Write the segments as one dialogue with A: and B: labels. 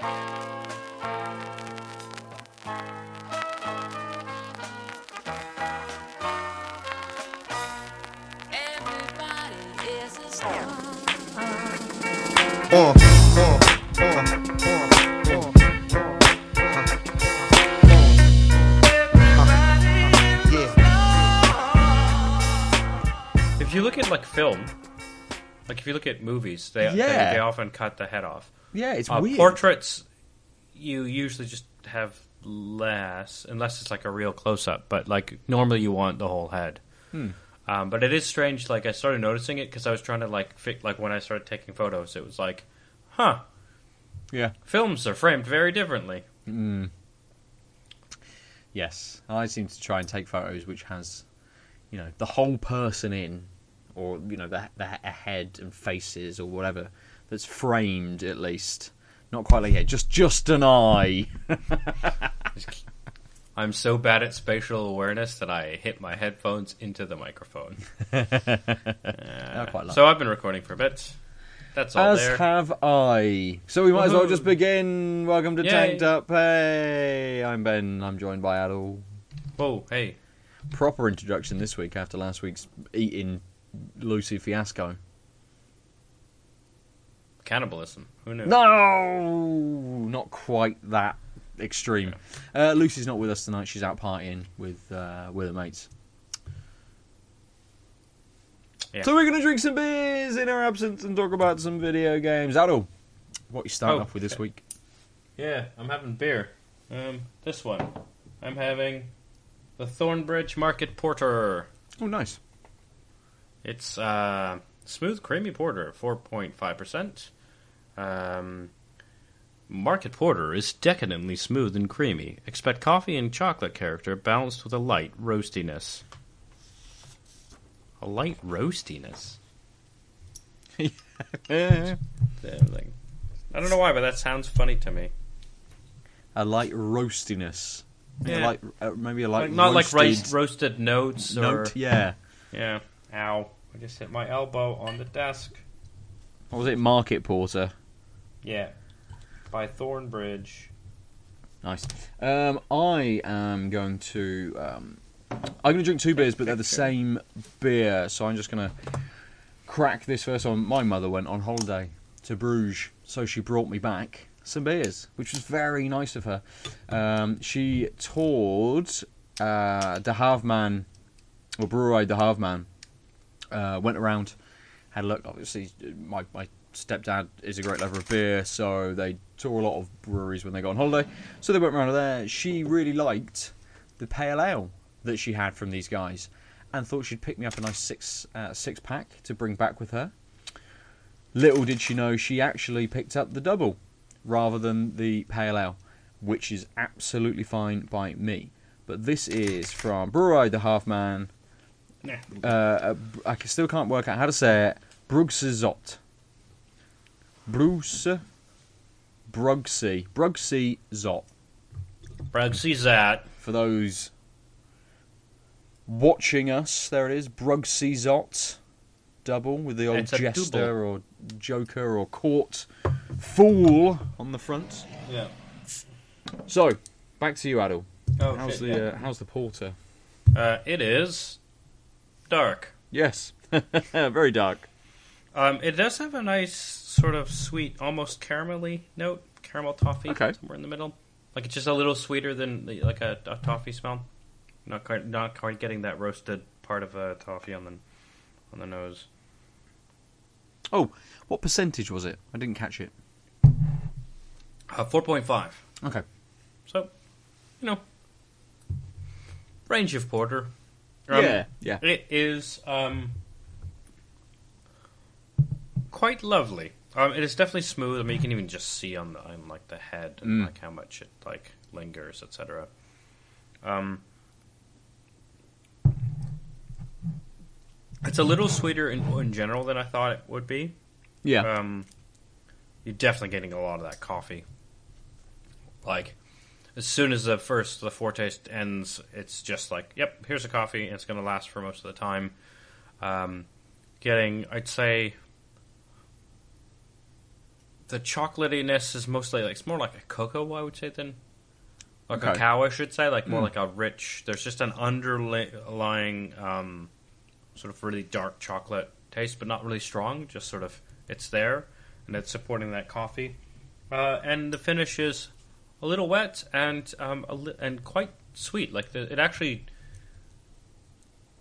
A: Uh, uh, uh, uh, uh. Yeah.
B: If you look at like film, like if you look at movies, they they, they often cut the head off.
C: Yeah, it's
B: Uh,
C: weird.
B: portraits, you usually just have less, unless it's like a real close up. But like normally, you want the whole head.
C: Hmm.
B: Um, but it is strange. Like I started noticing it because I was trying to like fit, like when I started taking photos, it was like, huh,
C: Yeah.
B: films are framed very differently.
C: Mm. Yes, I seem to try and take photos which has, you know, the whole person in, or you know, the the a head and faces or whatever that's framed at least. Not quite like yeah, just just an eye.
B: I'm so bad at spatial awareness that I hit my headphones into the microphone. Uh, so I've been recording for a bit. That's all
C: As
B: there.
C: have I. So we might as well just begin. Welcome to
B: Yay.
C: Tanked Up. Hey, I'm Ben. I'm joined by Aadil.
B: Whoa, hey.
C: Proper introduction this week after last week's eating Lucy fiasco.
B: Cannibalism. Who knew?
C: No, not quite that extreme. Uh, Lucy's not with us tonight. She's out partying with uh, with her mates.
B: Yeah.
C: So we're going to drink some beers in our absence and talk about some video games. Aadil, what you starting
B: Oh,
C: off with this week?
B: Yeah, I'm having beer. Um, this one. I'm having the Thornbridge Market Porter.
C: Oh, nice.
B: It's uh, smooth, creamy porter, 4.5%. Um, Market Porter is decadently smooth and creamy. Expect coffee and chocolate character balanced with a light roastiness. A light roastiness? Like- I don't know why, but that sounds funny to me.
C: a light roastiness. Maybe a
B: Yeah.
C: light, uh, maybe a light
B: Like, not like
C: roasted
B: rice, roasted notes or
C: note. Yeah.
B: yeah. Ow! I just hit my elbow on the desk.
C: What was it? Market porter.
B: Yeah, by Thornbridge.
C: Nice. Um, I am going to. Um, I'm going to drink two beers, but they're the same beer. So I'm just going to crack this first one. My mother went on holiday to Bruges, so she brought me back some beers, which was very nice of her. Um, she toured uh, De Halve Maan, or Brewery De Halve Maan. Uh, went around, had a look. Obviously, my, my stepdad is a great lover of beer, so they tour a lot of breweries when they go on holiday. So they went around there. She really liked the pale ale that she had from these guys, and thought she'd pick me up a nice six uh, six pack to bring back with her. Little did she know, she actually picked up the double rather than the pale ale, which is absolutely fine by me. But this is from Brewery the Half Man. Uh, uh, I still can't work out how to say it. Brugse Zot. Bruce. Brugsy. Brugsy Zot.
B: Brugsy's that.
C: For those watching us, there it is. Brugsy Zot. Double with the old jester
B: double.
C: or joker or court fool on the front.
B: Yeah.
C: So, back to you, Aadil.
B: Oh,
C: how's
B: shit,
C: the
B: yeah.
C: uh, how's the porter?
B: Uh, it is dark.
C: Yes, very dark.
B: Um, it does have a nice sort of sweet, almost caramelly note, caramel toffee,
C: Okay.
B: somewhere in the middle. Like it's just a little sweeter than the, like a, a toffee smell. Not quite, not quite getting that roasted part of a toffee on the on the nose.
C: Oh, what percentage was it? I didn't catch it.
B: Uh, Four point five.
C: Okay.
B: So, you know, range of porter. Um,
C: yeah, yeah.
B: It is um, quite lovely. Um, it is definitely smooth. I mean, you can even just see on the on like the head and
C: Mm.
B: like how much it like lingers, etc. Um, it's a little sweeter in, in general than I thought it would be.
C: Yeah.
B: Um, you're definitely getting a lot of that coffee. Like, as soon as the first the foretaste ends, it's just like, yep, here's a coffee, and it's going to last for most of the time. Um, getting, I'd say, the chocolatiness is mostly like it's more like a cocoa, I would say, than like
C: Okay.
B: cacao. I should say, like more
C: Mm.
B: like a rich. There's just an underlying um, sort of really dark chocolate taste, but not really strong. Just sort of it's there, and it's supporting that coffee. Uh, and the finish is a little wet and um, a li- and quite sweet. Like the, it actually,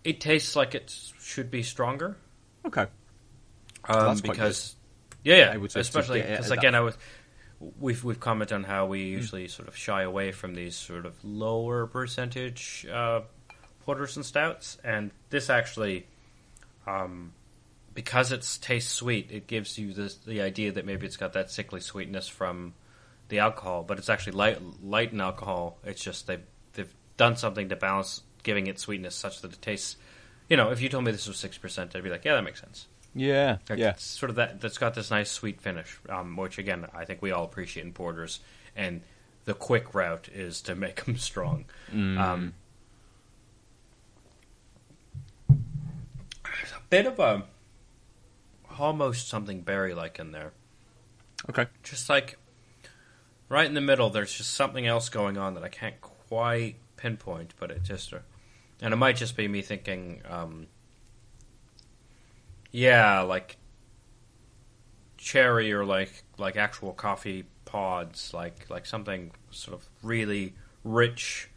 B: it tastes like it should be stronger.
C: Okay.
B: Um, because yeah, yeah,
C: I would say
B: especially because again, I was we've we've commented on how we usually sort of shy away from these sort of lower percentage uh, porters and stouts, and this actually, um, because it tastes sweet, it gives you this, the idea that maybe it's got that sickly sweetness from the alcohol, but it's actually light light in alcohol. It's just they they've done something to balance giving it sweetness such that it tastes. You know, if you told me this was six percent, I'd be like, yeah, that makes sense.
C: Yeah. Yeah.
B: It's sort of that that's got this nice sweet finish, um, which again I think we all appreciate in porters. And the quick route is to make them strong.
C: Mm.
B: Um, there's a bit of a almost something berry like in there,
C: Okay.
B: just like right in the middle. There's just something else going on that I can't quite pinpoint, but it just and it might just be me thinking. Um, yeah, like cherry or like like actual coffee pods, like like something sort of really rich,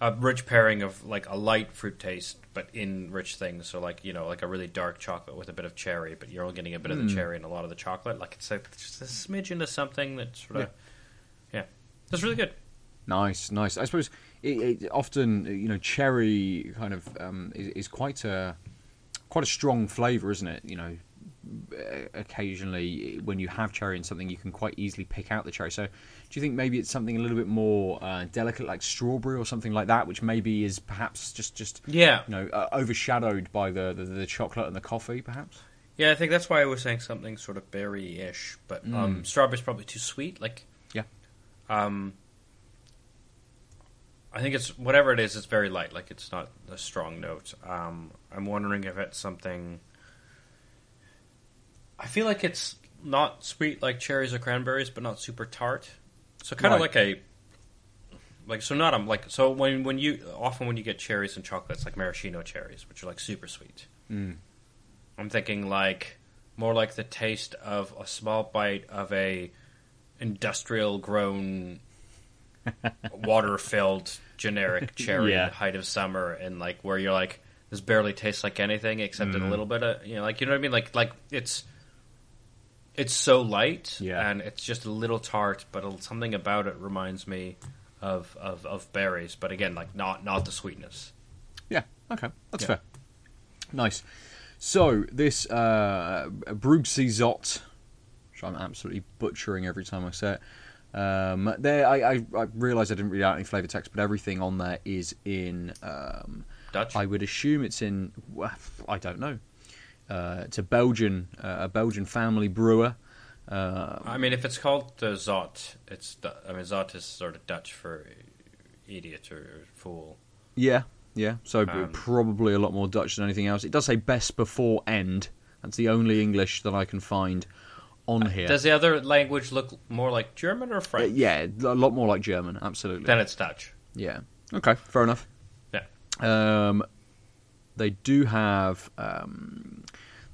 B: a rich pairing of like a light fruit taste, but in rich things. So like you know like a really dark chocolate with a bit of cherry, but you're only getting a bit of the cherry and a lot of the chocolate. Like it's like just a smidgen of something that sort of yeah, that's really good.
C: Nice, nice. I suppose it, it often, you know, cherry kind of um, is, is quite a quite a strong flavour, isn't it? You know, uh, occasionally when you have cherry in something, you can quite easily pick out the cherry. So, do you think maybe it's something a little bit more uh, delicate, like strawberry or something like that, which maybe is perhaps just just
B: Yeah,
C: you know uh, overshadowed by the, the the chocolate and the coffee, perhaps?
B: yeah. I think that's why I was saying something sort of berry-ish, but um, strawberry's probably too sweet. Like
C: Yeah.
B: Um, I think it's whatever it is. It's very light. Like it's not a strong note. Um, I'm wondering if it's something. I feel like it's not sweet like cherries or cranberries, but not super tart. So kind of
C: Right.
B: like a. Like so, not um like so when when you often when you get cherries and chocolates like maraschino cherries, which are like super sweet.
C: Mm.
B: I'm thinking like more like the taste of a small bite of a industrial grown water filled generic cherry
C: Yeah.
B: height of summer and like where you're like this barely tastes like anything except in a little bit of you know like you know what I mean like like it's it's so light
C: Yeah.
B: and it's just a little tart but a- something about it reminds me of, of, of berries but again like not not the sweetness
C: Yeah, okay, that's
B: Yeah.
C: fair. Nice. So this uh, Brugsizott, which I'm absolutely butchering every time I say it. Um, there, I, I, I realise I didn't read out any flavour text, but everything on there is in. Um,
B: Dutch
C: I would assume it's in. well, I don't know. Uh, it's a Belgian, uh, a Belgian family brewer. Uh,
B: I mean, if it's called the Zot, it's I mean Zot is sort of Dutch for idiot or fool.
C: Yeah, yeah. So
B: Um,
C: probably a lot more Dutch than anything else. It does say best before end. That's the only English that I can find on here.
B: Does the other language look more like German or
C: Uh,
B: French?
C: yeah, a lot more like German. Absolutely.
B: Then it's Dutch.
C: yeah. Okay. Fair enough.
B: Yeah.
C: Um, they do have um,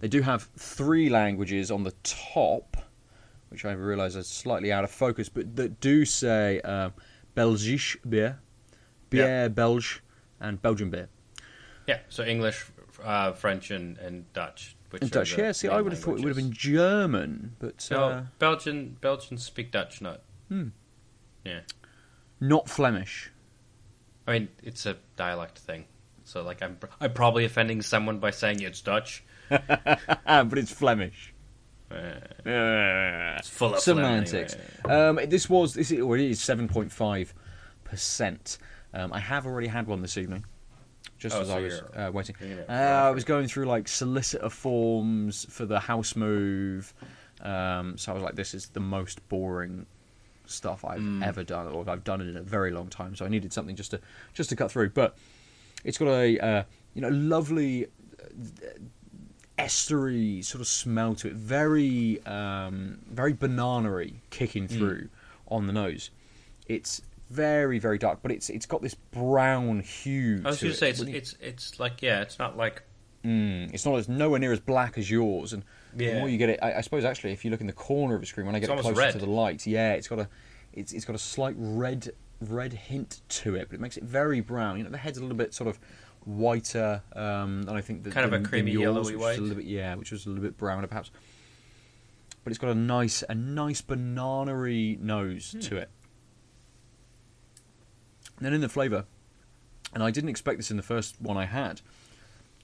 C: they do have three languages on the top, which I realise are slightly out of focus, but that do say um, Belgisch beer, beer Belge, and Belgian beer.
B: Yeah. So English, uh, French, and, and Dutch.
C: And Dutch, yeah. See, I would have thought it would have been. German, but
B: No,
C: uh,
B: Belgian Belgians speak Dutch, not.
C: Hmm.
B: Yeah.
C: not Flemish.
B: I mean, it's a dialect thing. So like, I'm I'm probably offending someone by saying it's Dutch.
C: But it's Flemish.
B: Uh, it's full of
C: semantics.
B: Anyway.
C: Um, this was this is, well, it is seven point five percent. Um, I have already had one this evening, just
B: Oh,
C: as
B: so
C: I was uh, waiting. Uh, I was going through like solicitor forms for the house move, um, so I was like, "This is the most boring stuff I've
B: Mm.
C: ever done, or I've done it in a very long time." So I needed something just to just to cut through. But it's got a uh, you know lovely estery sort of smell to it. Very, um, very banana-y kicking
B: Hmm.
C: through on the nose. It's very, very dark, but it's it's got this brown hue.
B: I was going to say it's, it's it's like yeah, it's not like
C: Mm, it's not as nowhere near as black as yours, and the more you get it, I, I suppose actually, if you look in the corner of the screen, when I get
B: It's
C: it closer
B: red.
C: to the light, yeah, it's got a, it's it's got a slight red red hint to it, but it makes it very brown. You know, the head's a little bit sort of whiter, um, and I think that
B: Kind of a
C: than- than
B: creamy
C: yours,
B: yellowy white.
C: a little bit, yeah, which was a little bit browner perhaps. But it's got a nice a nice banana-y nose
B: Hmm.
C: to it. And then in the flavour, and I didn't expect this in the first one I had,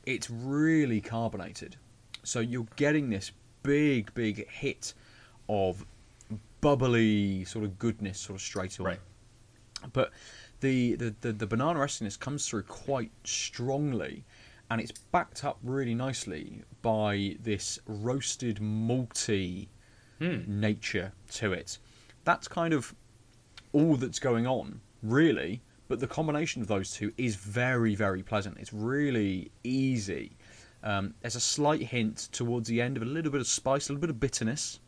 C: it's really carbonated. So you're getting this big, big hit of bubbly sort of goodness sort of straight away.
B: Right.
C: But the, the, the, the banana estiness comes through quite strongly and it's backed up really nicely by this roasted malty
B: Hmm.
C: nature to it. That's kind of all that's going on, really. But the combination of those two is very, very pleasant. It's really easy. Um, there's a slight hint towards the end of a little bit of spice, a little bit of bitterness,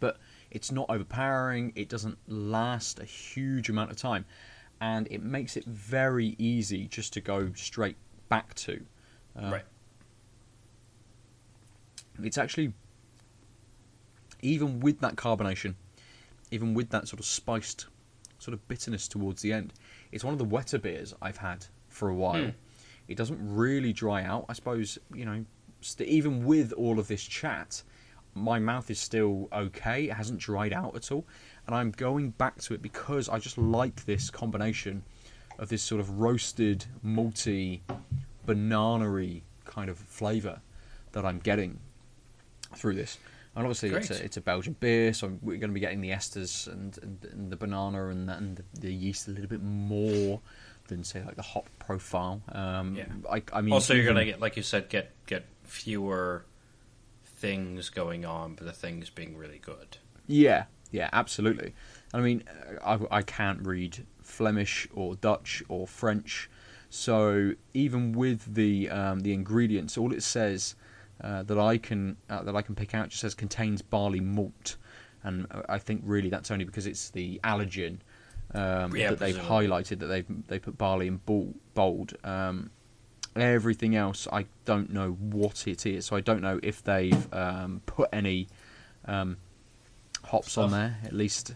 C: but it's not overpowering. It doesn't last a huge amount of time, and it makes it very easy just to go straight back to. Uh,
B: right.
C: It's actually even with that carbonation, even with that sort of spiced sort of bitterness towards the end, it's one of the wetter beers I've had for a while.
B: Hmm.
C: It doesn't really dry out. I suppose you know, st- even with all of this chat, my mouth is still okay. It hasn't dried out at all, and I'm going back to it because I just like this combination of this sort of roasted, malty, banana-y kind of flavour that I'm getting through this. And obviously, it's a, it's a Belgian beer, so we're going to be getting the esters and, and, and the banana and, the, and the, yeast a little bit more than say like the hop profile. Um,
B: Yeah.
C: I, I mean,
B: also, you're gonna get like you said, get get fewer things going on, but the things being really good.
C: Yeah, yeah, absolutely. I mean, I, I can't read Flemish or Dutch or French, so even with the um, the ingredients, all it says uh, that I can uh, that I can pick out just says contains barley malt, and uh, I think really that's only because it's the allergen um,
B: Yeah,
C: that they've highlighted that they've they put barley in bold. Um, everything else, I don't know what it is, so I don't know if they've um, put any. Um, hops on there at least.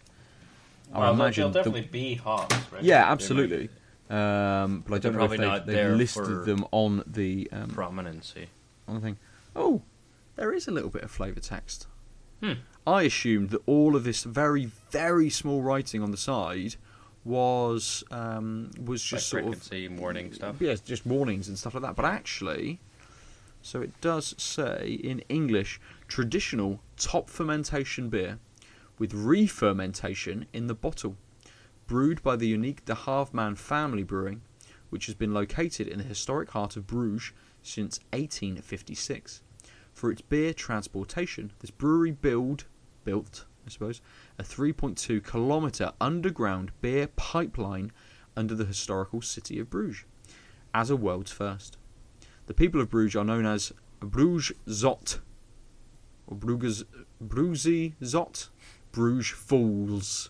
C: I
B: Well,
C: imagine.
B: they'll
C: the-
B: definitely be hops, right?
C: yeah, absolutely. Um, but I don't know if they've, they've listed
B: for-
C: them on the um,
B: prominency.
C: on the thing. Oh, there is a little bit of flavour text.
B: Hmm.
C: I assumed that all of this very very small writing on the side was um, was
B: Like
C: just sort of
B: frequency, warning stuff.
C: yeah, just warnings and stuff like that. But actually, so it does say in English, traditional top fermentation beer with re-fermentation in the bottle, brewed by the unique De Halve Maan family brewing, which has been located in the historic heart of Bruges since 1856. For its beer transportation, this brewery build built, I suppose, a 3.2 kilometre underground beer pipeline under the historical city of Bruges, as a world's first. The people of Bruges are known as Bruges Zot, or Bruges Bruzy Zot, Bruges Fools.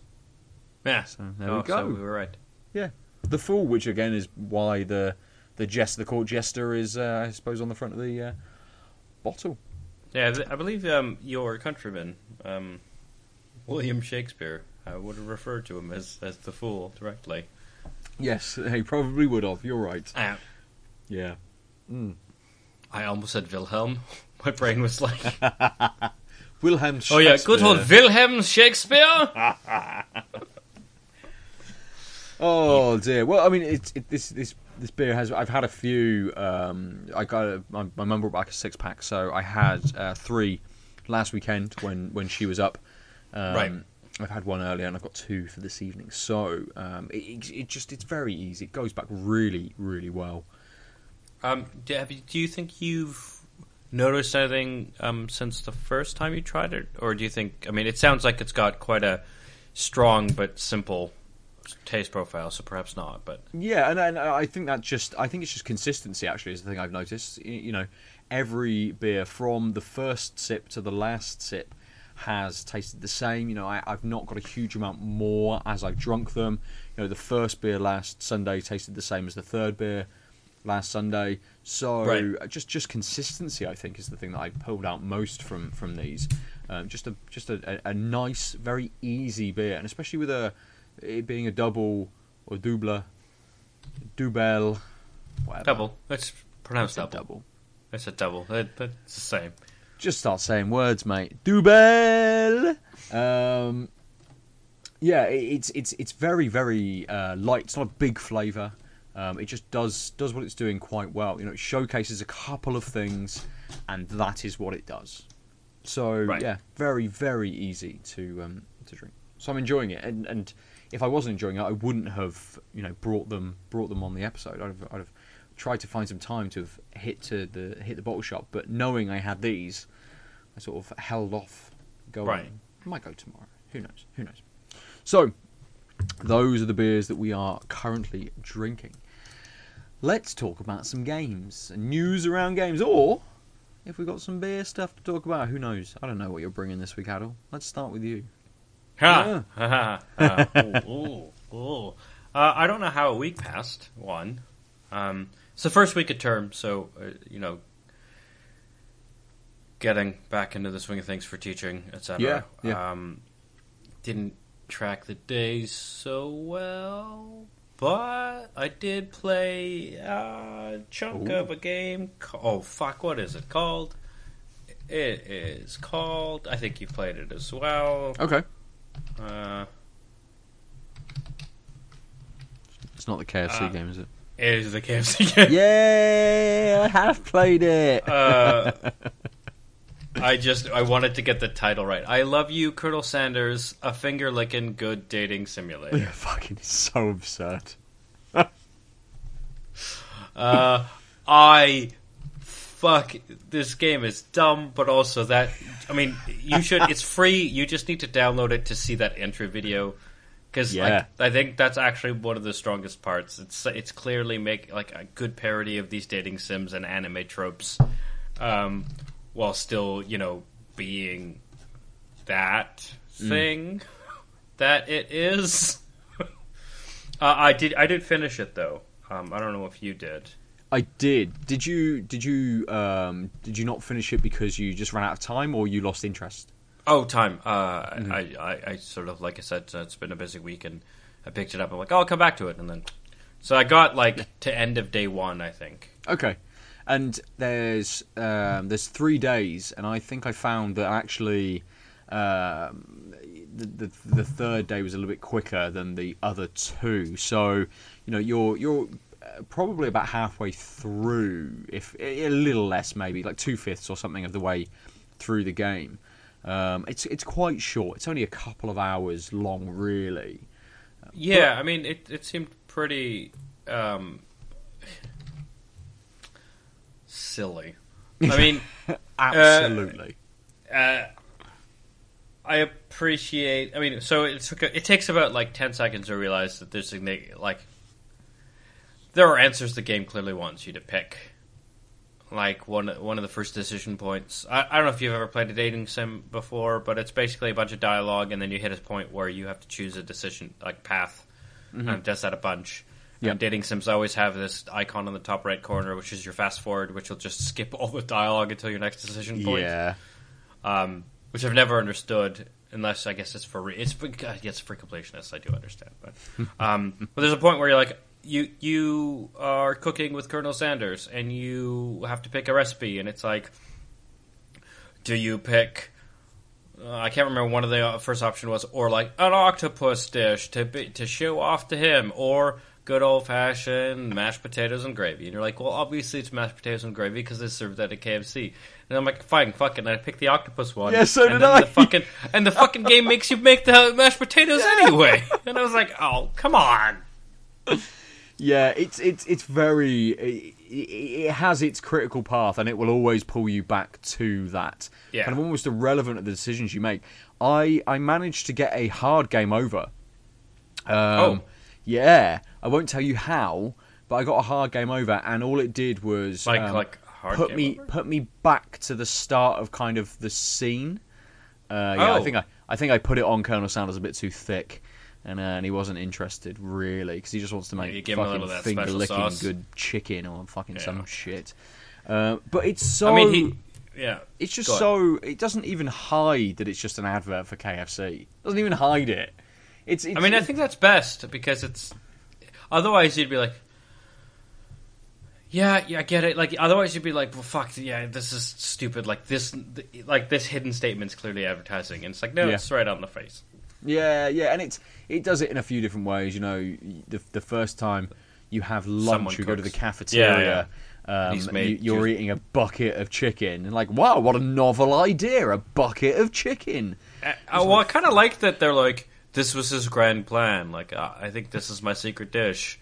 B: Yeah.
C: So there
B: oh,
C: we go.
B: So we were right.
C: Yeah, the fool, which again is why the the jest, the court jester, is uh, I suppose on the front of the uh, bottle.
B: Yeah, I believe um, your countryman, um, William Shakespeare, I would have referred to him as, as the fool directly.
C: Yes, he probably would have. You're right.
B: Uh,
C: Yeah. Mm.
B: I almost said Wilhelm. My brain was like,
C: Wilhelm.
B: oh yeah, good old Wilhelm Shakespeare.
C: Oh dear. Well, I mean, it, it, this this this beer has. I've had a few. Um, I got a, my my mum brought back a six pack, so I had uh, three last weekend when when she was up. Um,
B: Right.
C: I've had one earlier, and I've got two for this evening. So um, it, it, just it's very easy. It goes back really really well.
B: Um, do, have you, do you think you've noticed anything um, since the first time you tried it, or do you think? I mean, it sounds like it's got quite a strong but simple taste profile, so perhaps not. But
C: Yeah, and, and I think that just I think it's just consistency. Actually, is the thing I've noticed. You know, every beer from the first sip to the last sip has tasted the same. You know, I, I've not got a huge amount more as I've drunk them. You know, the first beer last Sunday tasted the same as the third beer last Sunday. So
B: Right.
C: just just consistency, I think, is the thing that I pulled out most from from these. Um, just a just a, a, a nice, very easy beer, and especially with a it being a double or double, double, whatever.
B: double. It's pronounced
C: It's
B: double.
C: double.
B: It's a double. It, it's the same.
C: Just start saying words, mate. Double. Um, yeah, it, it's it's it's very very uh, light. It's not a big flavour. Um, it just does does what it's doing quite well. You know, it showcases a couple of things, and that is what it does. So
B: Right.
C: yeah, very very easy to um, to drink. So I'm enjoying it, and and if I wasn't enjoying it, I wouldn't have you know brought them brought them on the episode. I'd have, I'd have tried to find some time to have hit to the hit the bottle shop, but knowing I had these, I sort of held off going.
B: Right.
C: I might go tomorrow. Who knows? Who knows? So those are the beers that we are currently drinking. Let's talk about some games, and news around games, or if we've got some beer stuff to talk about, who knows? I don't know what you're bringing this week, Aadil. Let's start with you.
B: Ha! Ha! ha. Ooh, ooh, ooh. Uh, I don't know how a week passed. One, um, it's the first week of term, so uh, you know, getting back into the swing of things for teaching, etc.
C: Yeah, yeah.
B: Um, didn't track the days so well, but I did play a chunk
C: Ooh.
B: of a game. Oh fuck! What is it called? It is called. I think you played it as well.
C: Okay.
B: Uh,
C: It's not the KFC
B: Ah.
C: game, is it?
B: it is the KFC game.
C: Yeah, I have played it.
B: Uh, I just I wanted to get the title right. I love you, Colonel Sanders. A finger licking good dating simulator.
C: Fucking so absurd.
B: Uh, I fuck this game is dumb, but also that I mean you should. It's free. You just need to download it to see that intro video. Because
C: Yeah.
B: like, I think that's actually one of the strongest parts. It's it's clearly make like a good parody of these dating sims and anime tropes, um, while still you know being that thing that it is. uh, I did I did finish it though. Um, I don't know if you did.
C: I did. Did you? Did you? Um, did you not finish it because you just ran out of time, or you lost interest?
B: Oh, time. Uh, I, I, I sort of like I said, uh, it's been a busy week, and I picked it up. I'm like, oh, I'll come back to it, and then so I got like to end of day one, I think.
C: Okay. And there's um, there's three days, and I think I found that actually um, the, the the third day was a little bit quicker than the other two. So you know you're you're uh, probably about halfway through, if a little less, maybe like two fifths or something of the way through the game. Um, it's it's quite short. It's only a couple of hours long, really.
B: Yeah, I mean, it it seemed pretty um, silly. I mean,
C: Absolutely.
B: uh, I appreciate. I mean, so it took. It takes about like ten seconds to realize that there's a like there are answers the game clearly wants you to pick. Like one one of the first decision points. I, I don't know if you've ever played a dating sim before, but it's basically a bunch of dialogue, and then you hit a point where you have to choose a decision like path. And it does that a bunch.
C: Yep.
B: And dating sims always have this icon on the top right corner, which is your fast forward, which will just skip all the dialogue until your next decision point
C: yeah.
B: um, which I've never understood. Unless I guess it's for re- it's for, I for completionists. I do understand, but um, but there's a point where you're like you you are cooking with Colonel Sanders and you have to pick a recipe, and it's like, do you pick? Uh, I can't remember one of the first option was or like an octopus dish to be, to show off to him or good old fashioned mashed potatoes and gravy. And you're like well obviously it's mashed potatoes and gravy because they served at a KFC and I'm like fine fuck it. And I picked the octopus one.
C: Yeah, so
B: and
C: did I.
B: the fucking and the fucking game makes you make the mashed potatoes anyway. And I was like oh come on
C: Yeah, it's it's it's very it, it has its critical path, and it will always pull you back to that.
B: Yeah.
C: kind of almost irrelevant of the decisions you make. I I managed to get a hard game over. Um,
B: Oh.
C: Yeah, I won't tell you how, but I got a hard game over, and all it did was
B: Like
C: um,
B: like hard
C: put me
B: over?
C: put me back to the start of kind of the scene. Uh, yeah, I
B: Oh.
C: think I I think I put it on Colonel Sanders a bit too thick, and uh, and he wasn't interested really because he just wants to make
B: a
C: fucking
B: little of that
C: finger licking
B: sauce.
C: good chicken or fucking
B: Yeah.
C: some shit. Uh, but it's so
B: I mean, he. Yeah.
C: it's just so it doesn't even hide that it's just an advert for KFC. It doesn't even hide it. It's, it's
B: I mean, I think that's best because it's. Otherwise, you'd be like, yeah, yeah, I get it. Like, otherwise, you'd be like, well, fuck, yeah, this is stupid. Like this, like this hidden statement's clearly advertising, and it's like, no,
C: Yeah.
B: it's right on the face.
C: Yeah, yeah, and it's it does it in a few different ways. You know, the the first time you have lunch,
B: Someone
C: you go to the cafeteria. Um,
B: He's made
C: you, are
B: ju-
C: eating a bucket of chicken, and like, wow, what a novel idea! A bucket of chicken.
B: Uh, uh, well, I kind of like that they're like, this was his grand plan. Like, uh, I think this is my secret dish.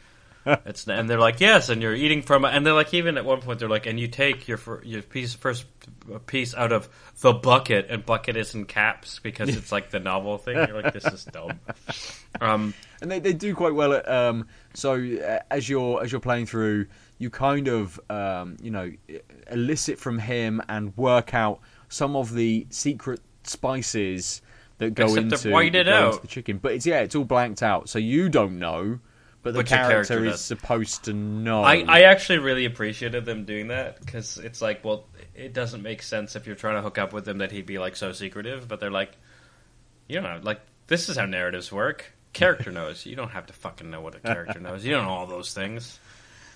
B: It's and they're like, yes, and you're eating from, and they're like, even at one point, they're like, and you take your your piece first piece out of the bucket, and bucket is in caps because it's like the novel thing. You're like, this is dumb. Um,
C: and they, they do quite well at um so uh, as you're as you're playing through you kind of um you know elicit from him and work out some of the secret spices that go
B: Except
C: into, go into the chicken but it's yeah it's all blanked out so you don't know but the character,
B: character
C: is supposed to know
B: I, I actually really appreciated them doing that because it's like, well, it doesn't make sense if you're trying to hook up with him that he'd be like so secretive, but they're like, you know, like this is how narratives work. Character knows. You don't have to fucking know what a character knows. You don't know all those things.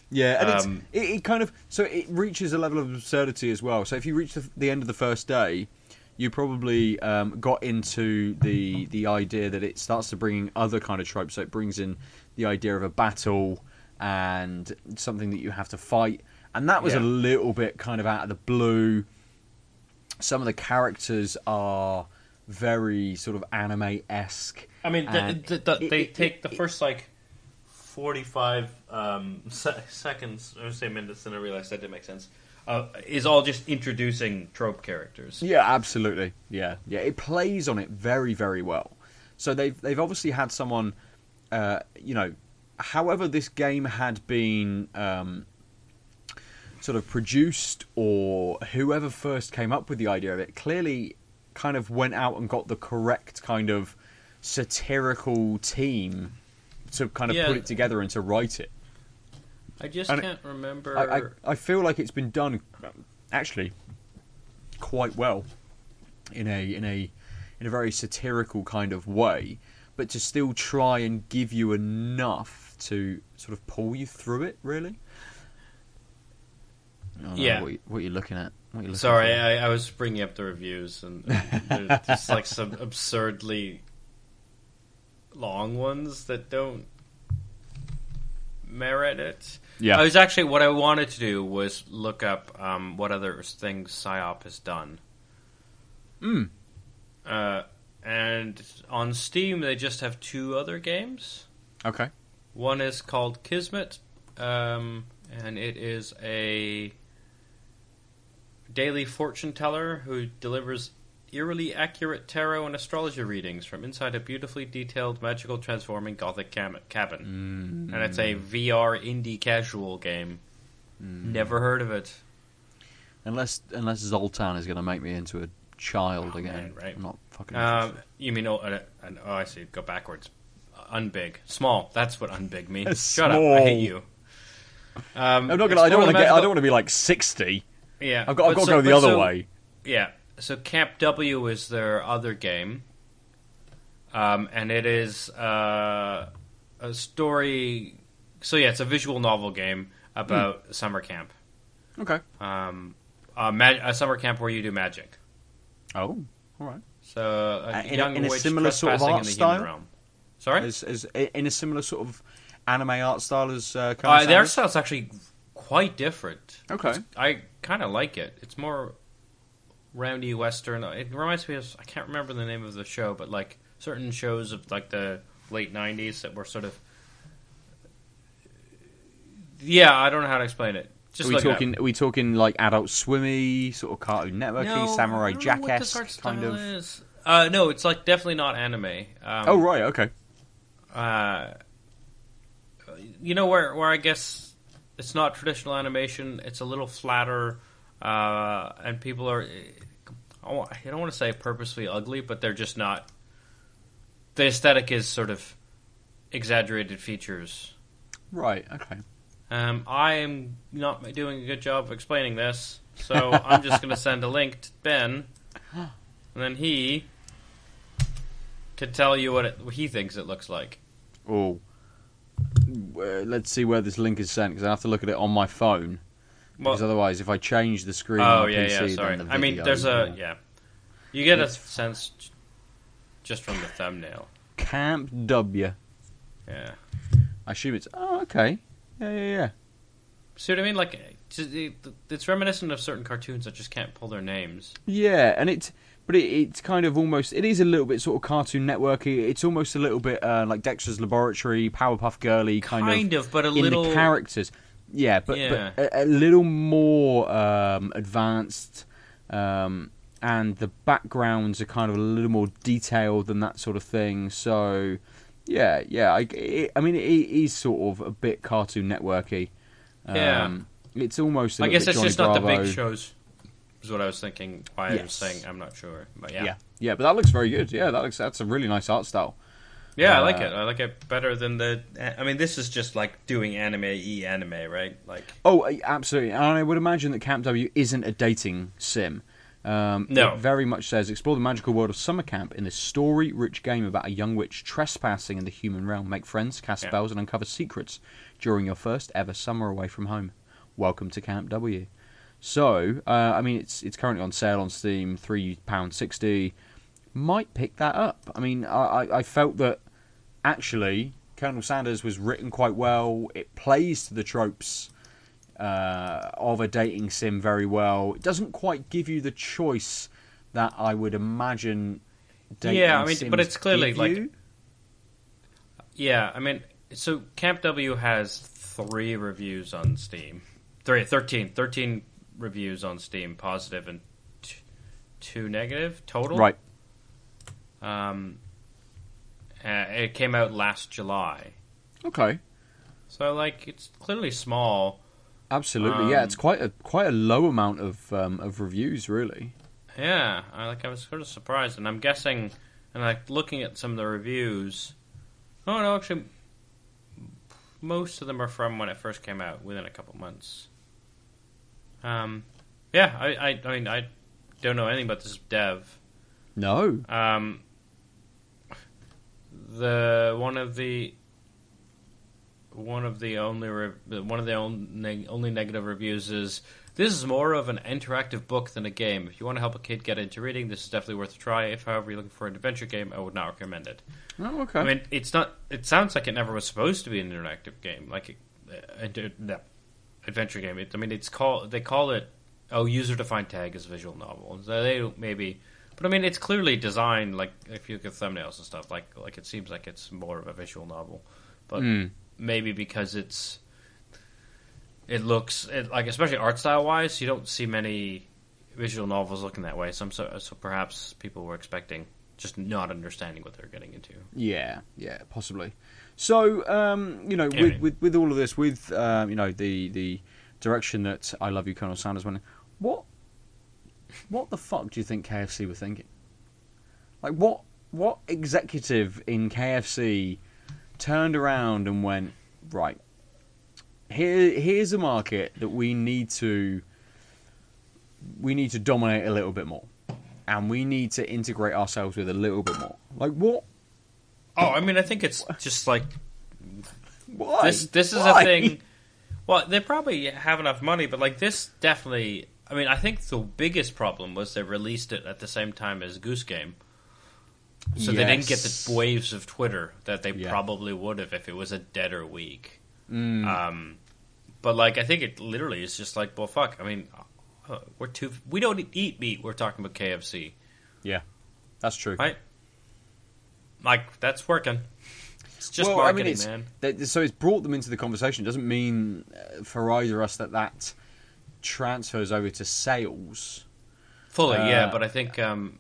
C: Yeah, and
B: Um,
C: it's, it, it kind of so it reaches a level of absurdity as well. So if you reach the, the end of the first day, you probably um, got into the the idea that it starts to bring in other kind of tropes. So it brings in the idea of a battle and something that you have to fight, and that was a little bit kind of out of the blue. Some of the characters are very sort of anime esque.
B: I mean, the, the, the,
C: it-
B: they
C: it-
B: take
C: it-
B: the first like forty-five um, se- seconds, or say minutes, and I realized that didn't make sense. Uh, is all just introducing trope characters.
C: Yeah, absolutely. Yeah, yeah. It plays on it very, very well. So they've they've obviously had someone, uh, you know, however this game had been um, sort of produced or whoever first came up with the idea of it clearly kind of went out and got the correct kind of satirical team to kind of
B: Yeah.
C: put it together and to write it.
B: I just
C: And
B: can't remember.
C: I, I, I feel like it's been done actually quite well in a in a in a very satirical kind of way, but to still try and give you enough to sort of pull you through it. Really. I don't know
B: Yeah.
C: What, you, what you're looking at? What you're looking
B: Sorry. I, I was bringing up the reviews, and, and there's just like some absurdly long ones that don't merit it.
C: Yeah.
B: I was actually what I wanted to do was look up um, what other things Psyop has done.
C: Hmm.
B: Uh, and on Steam, they just have two other games.
C: Okay.
B: One is called Kismet, um, and it is a daily fortune teller who delivers eerily accurate tarot and astrology readings from inside a beautifully detailed, magical, transforming gothic cam- cabin. And it's a VR indie casual game. Never heard of it.
C: Unless unless Zoltar is going to make me into a child
B: Oh,
C: again,
B: man, right.
C: I'm not fucking.
B: Um,
C: interested.
B: you mean oh, uh, uh, oh, I see. Go backwards. Unbig, small. That's what unbig means. Shut up. I hate you. Um,
C: I'm not gonna. I don't want to get. I don't want to be like sixty.
B: Yeah,
C: I've got. I've got to go the other
B: so-
C: way.
B: Yeah. So Camp W is their other game, um, and it is uh, a story. So yeah, it's a visual novel game about
C: Hmm.
B: summer camp.
C: Okay.
B: Um, a, ma- a summer camp where you do magic.
C: Oh, all right.
B: So a
C: Uh, in in a similar sort of art style?
B: Sorry,
C: As, as in a similar sort of anime art style as uh,
B: uh,
C: Colonel
B: the art
C: Sanders?
B: style's actually quite different.
C: Okay.
B: It's- I kind of like it. It's more roundy western. It reminds me of I can't remember the name of the show, but like certain shows of like the late '90s that were sort of. Yeah, I don't know how to explain it. Just
C: Are we talking? Are we talking like Adult Swimmy, sort of Cartoon Networky,
B: No,
C: Samurai
B: I
C: Jack
B: what this art
C: esque kind of?
B: Is. Uh, no, it's like definitely not anime. Um,
C: Oh right, okay.
B: Uh, you know where where I guess it's not traditional animation. It's a little flatter, uh, and people are. I I don't want to say purposely ugly, but they're just not. The aesthetic is sort of exaggerated features.
C: Right. Okay.
B: Um, I am not doing a good job of explaining this, so I'm just going to send a link to Ben, and then he can tell you what, it, what he thinks it looks like.
C: Oh. Uh, let's see where this link is sent because I have to look at it on my phone.
B: Well,
C: Because otherwise, if I change the screen
B: oh
C: on
B: yeah,
C: PC,
B: yeah. Sorry.
C: the
B: I mean,
C: video,
B: there's a
C: yeah.
B: You get a sense just from the thumbnail.
C: Camp W.
B: Yeah.
C: I assume it's. Oh, okay. Yeah, yeah, yeah.
B: See what I mean? Like, it's- reminiscent of certain cartoons that just can't pull their names.
C: Yeah, and it's but it, it's kind of almost it is a little bit sort of Cartoon Networky. It's almost a little bit uh, like Dexter's Laboratory, Powerpuff Girly kind,
B: Kind of, but a
C: in
B: little.
C: the characters. Yeah, but,
B: Yeah.
C: but a, a little more um, advanced, um, and the backgrounds are kind of a little more detailed than that sort of thing. So, yeah, yeah. I, it, I mean, it is sort of a bit Cartoon Networky. Um,
B: Yeah.
C: It's almost. I
B: I guess it's just not the big shows. Is what I was thinking. Why I was saying I'm not sure, but yeah.
C: Yeah. yeah, but that looks very good. Yeah, that looks that's a really nice art style.
B: Yeah, I
C: Uh,
B: like it. I like it better than the. I mean, this is just like doing anime e anime, right? Like,
C: Oh, uh, absolutely. And I would imagine that Camp W isn't a dating sim. Um,
B: No.
C: It very much says explore the magical world of summer camp in this story-rich game about a young witch trespassing in the human realm. Make friends, cast
B: Yeah.
C: spells, and uncover secrets during your first ever summer away from home. Welcome to Camp W. So, uh, I mean, it's it's currently on sale on Steam, three pound sixty. Might pick that up. I mean, I, I, I felt that actually Colonel Sanders was written quite well. It plays to the tropes uh, of a dating sim very well. It doesn't quite give you the choice that I would imagine. Dating
B: Yeah, I mean,
C: sims
B: but it's clearly, like-
C: you.
B: yeah. I mean, so Camp W has three reviews on Steam. Three, 13, 13 reviews on Steam, positive and t- two negative total.
C: right.
B: Um, uh, it came out last July,
C: Okay.
B: so like it's clearly small.
C: Absolutely. yeah,
B: Um,
C: it's quite a quite a low amount of um, of reviews, really.
B: Yeah, I like I was sort of surprised, and I'm guessing, and like looking at some of the reviews. Oh no, actually, most of them are from when it first came out, within a couple months. Um, yeah, I, I, I mean, I don't know anything about this dev.
C: No.
B: Um, the one of the one of the only re- one of the only only negative reviews is this is more of an interactive book than a game. If you want to help a kid get into reading, this is definitely worth a try. If, however, you're looking for an adventure game, I would not recommend it.
C: Oh, okay.
B: I mean, it's not. It sounds like it never was supposed to be an interactive game, like a, a, a- adventure game. It, I mean, it's called. They call it. Oh, user defined tag is a visual novel. So they maybe, but I mean, it's clearly designed. Like if you look at thumbnails and stuff, like like it seems like it's more of a visual novel, but
C: Mm.
B: Maybe because it's. It looks it, like, especially art style wise, you don't see many visual novels looking that way. Some so, so perhaps people were expecting just not understanding what they're getting into.
C: Yeah, yeah, possibly. So, um, you know, with, with with all of this, with um, you know the the direction that I love you, Colonel Sanders went, in, what what the fuck do you think KFC were thinking? Like, what what executive in KFC turned around and went, right? Here, here's a market that we need to we need to dominate a little bit more, and we need to integrate ourselves with a little bit more. Like, what
B: Oh, I mean, I think it's just like
C: Why?
B: this. This is
C: Why?
B: a thing. Well, they probably have enough money, but like this, definitely. I mean, I think the biggest problem was they released it at the same time as Goose Game, so they didn't get the waves of Twitter that they
C: Yeah.
B: probably would have if it was a deader week.
C: Mm,
B: Um, but like, I think it literally is just like, well, fuck. I mean, uh, we're too. We don't eat meat. We're talking about KFC,
C: yeah, that's true.
B: right? Like that's working. It's just
C: Well, I mean,
B: marketing,
C: it's-
B: man.
C: That- so it's brought them into the conversation. Doesn't mean uh, for either us that that transfers over to sales.
B: Fully, yeah,
C: Uh,
B: but I think um,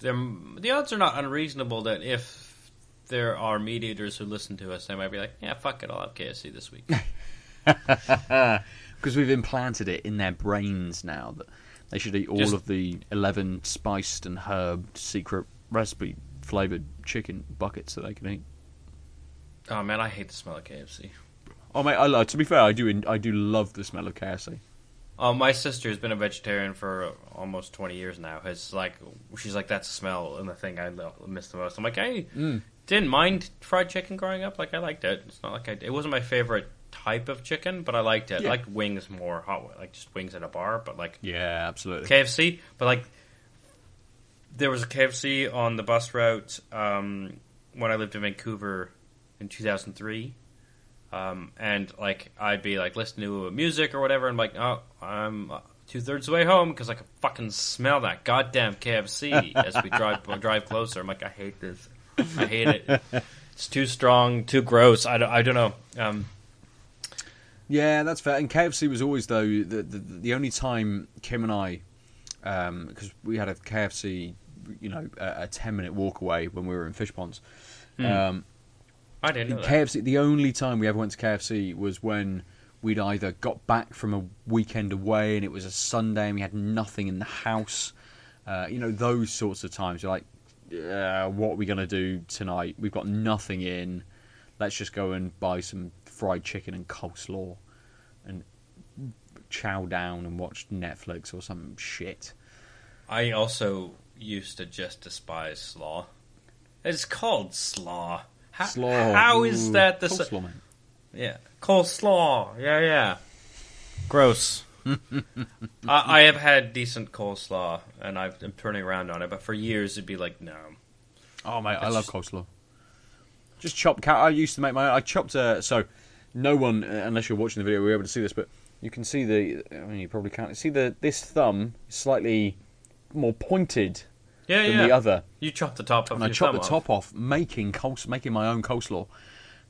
B: the odds are not unreasonable that if there are meat eaters who listen to us, they might be like, "Yeah, fuck it, I'll have KFC this week."
C: because we've implanted it in their brains now that they should eat all
B: Just-
C: of the 11 spiced and herbed secret recipe flavored chicken buckets that they can eat.
B: oh man, I hate the smell of KFC.
C: Oh mate, I, to be fair, I do I do love the smell of KFC.
B: Oh, my sister has been a vegetarian for almost twenty years now. Has like, she's like, that's the smell and the thing I miss the most. I'm like, I didn't mind fried chicken growing up. Like, I liked it. It's not like I, it wasn't my favorite type of chicken, but I liked it.
C: Yeah.
B: I liked wings more, hot, like just wings at a bar. But like
C: Yeah, absolutely.
B: KFC, but like there was a KFC on the bus route um, when I lived in Vancouver in 2003. Um, and like I'd be like listening to music or whatever, and like, oh, I'm two thirds the way home because I can fucking smell that goddamn KFC as we drive drive closer. I'm like, I hate this. I hate it. It's too strong, too gross. I don't, I don't know. Um,
C: Yeah, that's fair. And KFC was always though the the, the only time Kim and I, because we had a KFC, you know, a, a ten minute walk away when we were in Fish Ponds. Um,
B: I didn't know that.
C: KFC. The only time we ever went to KFC was when we'd either got back from a weekend away and it was a Sunday and we had nothing in the house. Uh, you know, those sorts of times. You're like, uh, what are we going to do tonight? We've got nothing in. Let's just go and buy some fried chicken and coleslaw and chow down and watch Netflix or some shit.
B: I also used to just despise slaw. It's called slaw. How,
C: Slaw.
B: how is
C: Ooh,
B: that the
C: coleslaw, man.
B: yeah coleslaw? Yeah, yeah. Gross. I, I have had decent coleslaw, and I've, I'm turning around on it. But for years, it'd be like, no.
C: Oh mate, I love
B: just-
C: coleslaw. Just chopped cat. I used to make my. I chopped a. So, no one, uh, unless you're watching the video, will be able to see this. But you can see the. I mean, you probably can't see the. This thumb is slightly more pointed
B: Yeah,
C: than
B: yeah.
C: the other,
B: You chopped the top off.
C: and I chopped the top off, making coles, making my own coleslaw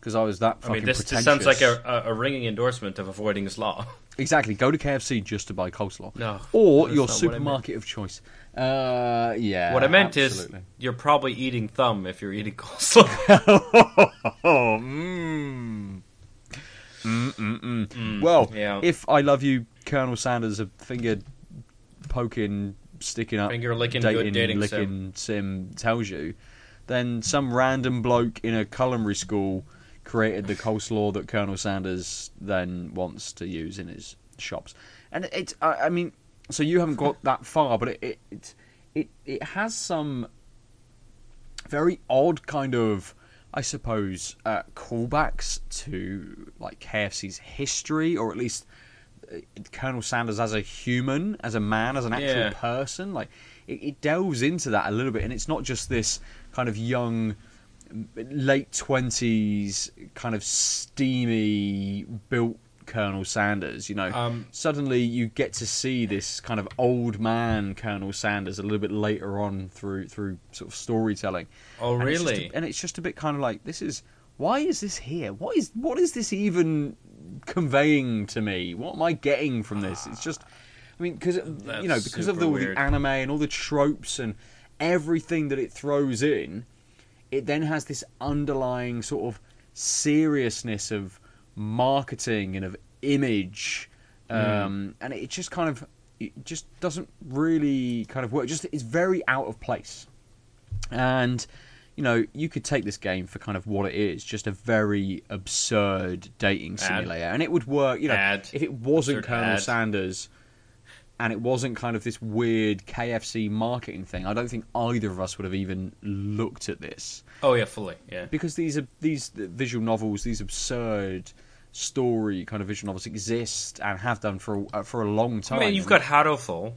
C: because I was that
B: I
C: fucking
B: mean, this, this sounds like a, a, ringing endorsement of avoiding slaw.
C: Exactly. Go to KFC just to buy coleslaw.
B: No,
C: Or your
B: not I meant.
C: supermarket of choice. Uh, yeah.
B: what I meant
C: absolutely.
B: is, you're probably eating thumb if you're eating coleslaw.
C: Oh, mm. Mm. Well,
B: yeah.
C: if I love you, Colonel Sanders, a finger poking, sticking up,
B: Finger licking,
C: dating,
B: good dating
C: licking sim tells you, then some random bloke in a culinary school created the coleslaw that Colonel Sanders then wants to use in his shops. And it's, I, I mean, so you haven't got that far, but it, it, it, it, has some very odd kind of, I suppose, uh, callbacks to like KFC's history, or at least uh, Colonel Sanders as a human, as a man, as an actual
B: Yeah.
C: person. Like it, it delves into that a little bit, and it's not just this kind of young, late twenties, kind of steamy built Colonel Sanders. You know,
B: Um,
C: suddenly you get to see this kind of old man Colonel Sanders a little bit later on through through sort of storytelling.
B: Oh,
C: And it's just a-
B: really?
C: and it's just a bit kind of like this is why is this here? What is what is this even conveying to me? What am I getting from this? It's just, I mean, because you know, because of the, all the anime and all the tropes and everything that it throws in, it then has this underlying sort of seriousness of marketing and of image,
B: Hmm.
C: um, and it just kind of it just doesn't really kind of work. Just it's very out of place, and you know you could take this game for kind of what it is, just a very absurd dating
B: Ad.
C: simulator, and it would work. You know,
B: Ad.
C: if it wasn't
B: Absurd
C: Colonel
B: ad.
C: Sanders. And it wasn't kind of this weird KFC marketing thing. I don't think either of us would have even looked at this
B: Oh yeah, fully. Yeah.
C: because these are these visual novels, these absurd story kind of visual novels exist and have done for a, uh, for a long
B: I
C: time.
B: mean, you've got Hatoful,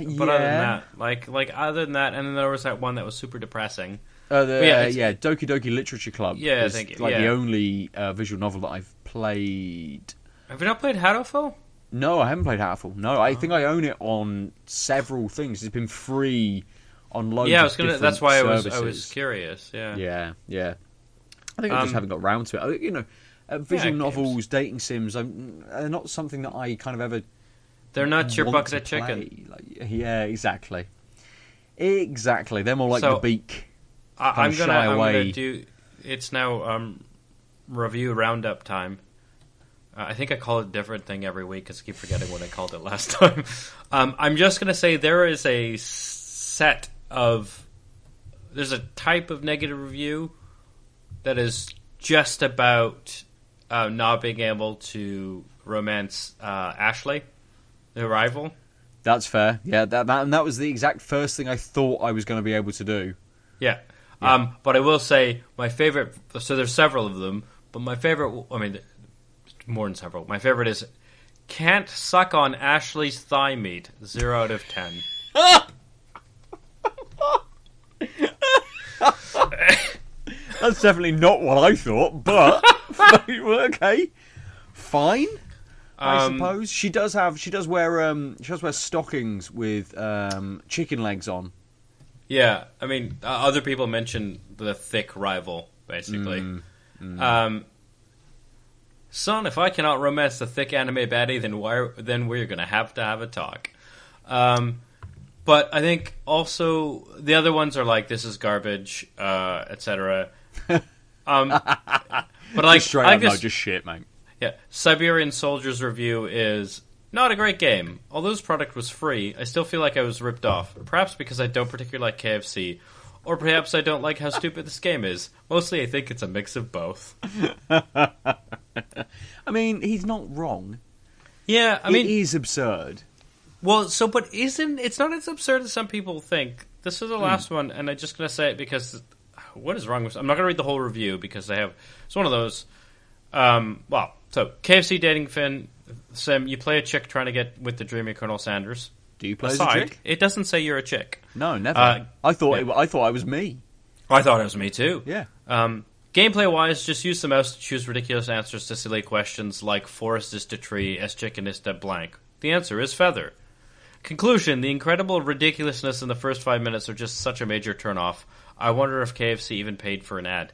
C: yeah,
B: but other than that, like like other than that, and then there was that one that was super depressing.
C: uh, the,
B: yeah,
C: yeah, yeah, Doki Doki Literature Club.
B: Yeah, I
C: is like the only uh, visual novel that I've played.
B: Have you not played Hatoful?
C: No, I haven't played Hatoful. No, I
B: Oh.
C: think I own it on several things. It's been free on loads.
B: yeah, I was gonna. That's why I was. I was curious. Yeah.
C: Yeah, yeah. I think I just
B: Um,
C: haven't got round to it. I You know, uh, visual
B: games.
C: novels, dating sims, um, are not something that I kind of ever.
B: They're not your bucket
C: to
B: of chicken.
C: Like, yeah, exactly. Exactly. They're more like
B: So-
C: the beak.
B: I, I'm gonna, I'm gonna do. It's now um, review roundup time. Uh, I think I call it a different thing every week because I keep forgetting what I called it last time. Um, I'm just gonna say there is a set of there's a type of negative review that is just about uh, not being able to romance uh, Ashley, the rival.
C: That's fair. Yeah, that, that and that was the exact first thing I thought I was going to be able to do.
B: Yeah. Um, but I will say my favorite. So there's several of them, but my favorite. I mean, more than several. My favorite is can't suck on Ashley's thigh meat. Zero out of ten.
C: That's definitely not what I thought, but okay, fine. I
B: Um,
C: suppose she does have. She does wear. Um, she does wear stockings with um, chicken legs on.
B: Yeah, I mean, uh, other people mention the thick rival, basically.
C: Mm,
B: Um, son, if I cannot romance the thick anime baddie, then why? Then we're gonna have to have a talk. Um, but I think also the other ones are like this is garbage, uh, etc. Um, but like,
C: Just straight
B: I
C: up, no,
B: guess-
C: just shit, mate.
B: yeah, Siberian Soldiers review is not a great game. Although this product was free, I still feel like I was ripped off. Perhaps because I don't particularly like KFC, or perhaps I don't like how stupid this game is. Mostly, I think it's a mix of both.
C: I mean, he's not wrong.
B: Yeah, I mean,
C: it is absurd.
B: well, so but isn't it's not as absurd as some people think. This is the last one, and I'm just gonna say it because what is wrong with? I'm not gonna read the whole review because I have it's one of those. Um, well, so KFC dating fin sim. You play a chick trying to get with the dreamy Colonel Sanders.
C: Do you play as a chick?
B: it doesn't say you're a chick.
C: No, never.
B: Uh,
C: I thought.
B: yeah.
C: It, I thought I was me.
B: I thought it was me too.
C: Yeah.
B: Um, gameplay wise, just use the mouse to choose ridiculous answers to silly questions like forest is to tree, as chicken is to blank. The answer is feather. Conclusion: The incredible ridiculousness in the first five minutes are just such a major turnoff. I wonder if KFC even paid for an ad.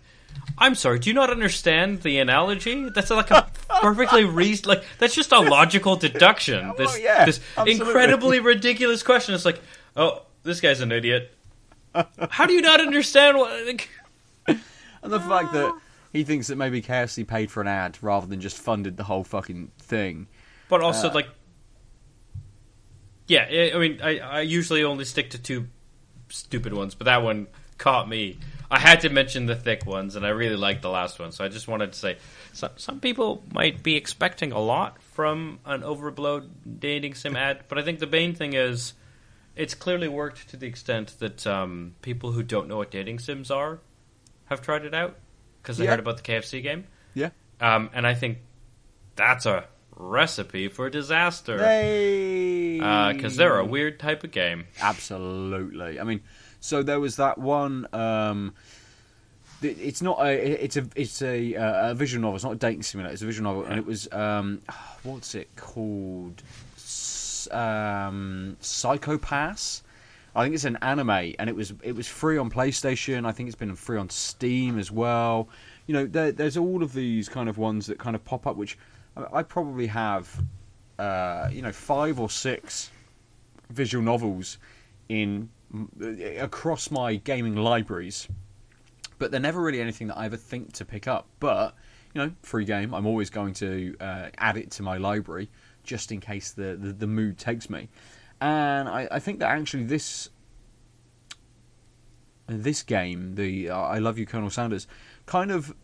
B: I'm sorry, do you not understand the analogy? That's like a perfectly reasoned, like that's just a logical deduction. This,
C: yeah,
B: this
C: absolutely.
B: incredibly ridiculous question. It's like, oh, this guy's an idiot. How do you not understand what? Like,
C: And the fact that he thinks that maybe KFC paid for an ad rather than just funded the whole fucking thing.
B: but also
C: Uh,
B: like, yeah. I I mean, I, I usually only stick to two stupid ones, but that one caught me. I had to mention the thick ones, and I really liked the last one, so I just wanted to say some some people might be expecting a lot from an overblown dating sim ad, but I think the main thing is it's clearly worked to the extent that um, people who don't know what dating sims are have tried it out because they
C: Yeah.
B: heard about the KFC game.
C: Yeah.
B: Um, and I think that's a recipe for disaster. Because they're a weird type of game.
C: Absolutely. I mean, so there was that one. Um, it's not a. It's a. It's a, uh, a visual novel. It's not a dating simulator. It's a visual novel, and it was. Um, what's it called? Um, Psychopass. I think it's an anime, and it was it was free on PlayStation. I think it's been free on Steam as well. You know, there, there's all of these kind of ones that kind of pop up, which I probably have, uh, you know, five or six visual novels in across my gaming libraries, but they're never really anything that I ever think to pick up. But you know, free game, I'm always going to uh, add it to my library just in case the the, the mood takes me. And I, I think that actually this this game, the uh, I Love You, Colonel Sanders, kind of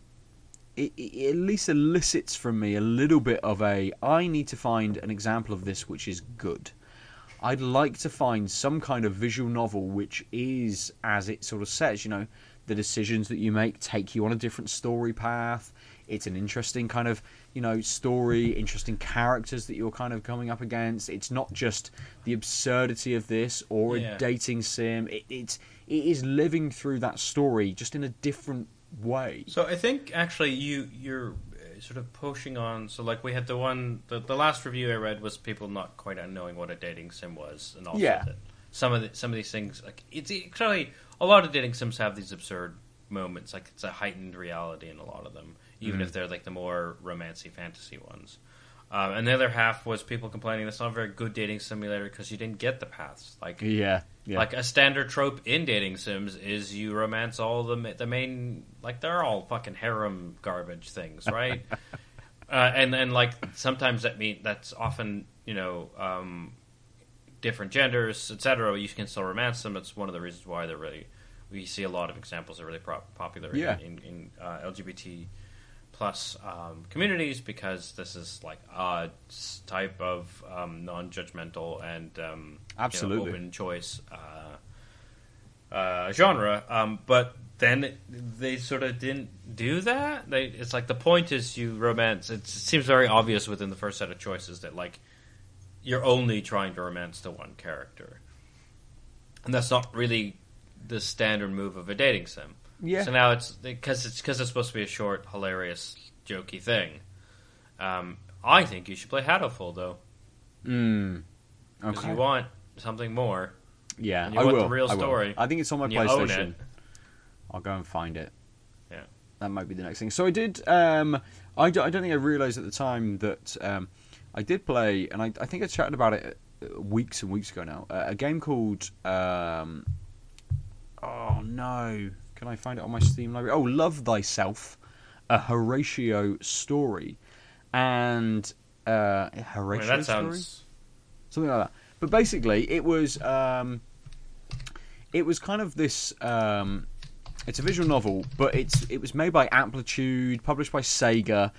C: it, it at least elicits from me a little bit of a I need to find an example of this which is good. I'd like to find some kind of visual novel which is, as it sort of says, you know, the decisions that you make take you on a different story path. It's an interesting kind of, you know, story, interesting characters that you're kind of coming up against. It's not just the absurdity of this or
B: Yeah.
C: a dating sim. It, it's it is living through that story just in a different way.
B: So I think actually you you're sort of pushing on. So like we had the one the, the last review I read was people not quite knowing what a dating sim was, and also
C: Yeah.
B: that some of the, some of these things like it's actually a lot of dating sims have these absurd moments. Like it's a heightened reality in a lot of them, even
C: Mhm.
B: if they're like the more romancy fantasy ones. Um, and the other half was people complaining that's not a very good dating simulator because you didn't get the paths. Like,
C: Yeah, yeah.
B: like a standard trope in dating sims is you romance all the the main like they're all fucking harem garbage things, right? uh, and and like sometimes that mean that's often you know um, different genders, etc. You can still romance them. It's one of the reasons why they're really we see a lot of examples that are really pro- popular
C: Yeah.
B: in, in, in uh, LGBT plus um, communities because this is like a type of um, non-judgmental and um, you know,
C: Absolutely.
B: open choice uh, uh, genre. Um, but then they sort of didn't do that. They, it's like the point is you romance. It seems very obvious within the first set of choices that like you're only trying to romance to one character, and that's not really the standard move of a dating sim.
C: Yeah.
B: So now it's because it's because it's supposed to be a short, hilarious, jokey thing. Um, I think you should play Hatoful though,
C: Mm.
B: because
C: Okay.
B: you want something more.
C: yeah,
B: and you
C: I
B: want
C: will.
B: the real
C: I will.
B: story,
C: I think it's on my
B: and you own
C: PlayStation. I'll go and find it.
B: Yeah.
C: That might be the next thing. So I did. Um, I, don't, I don't think I realised at the time that um, I did play, and I, I think I chatted about it uh, weeks and weeks ago now. Uh, a game called. Um, oh no! Can I find it on my Steam library? Oh, Love Thyself, a Horatio story, and uh, Horatio
B: that
C: story
B: sounds.
C: something like that. But basically, it was um, it was kind of this. Um, it's a visual novel, but it's it was made by Amplitude, published by Sega.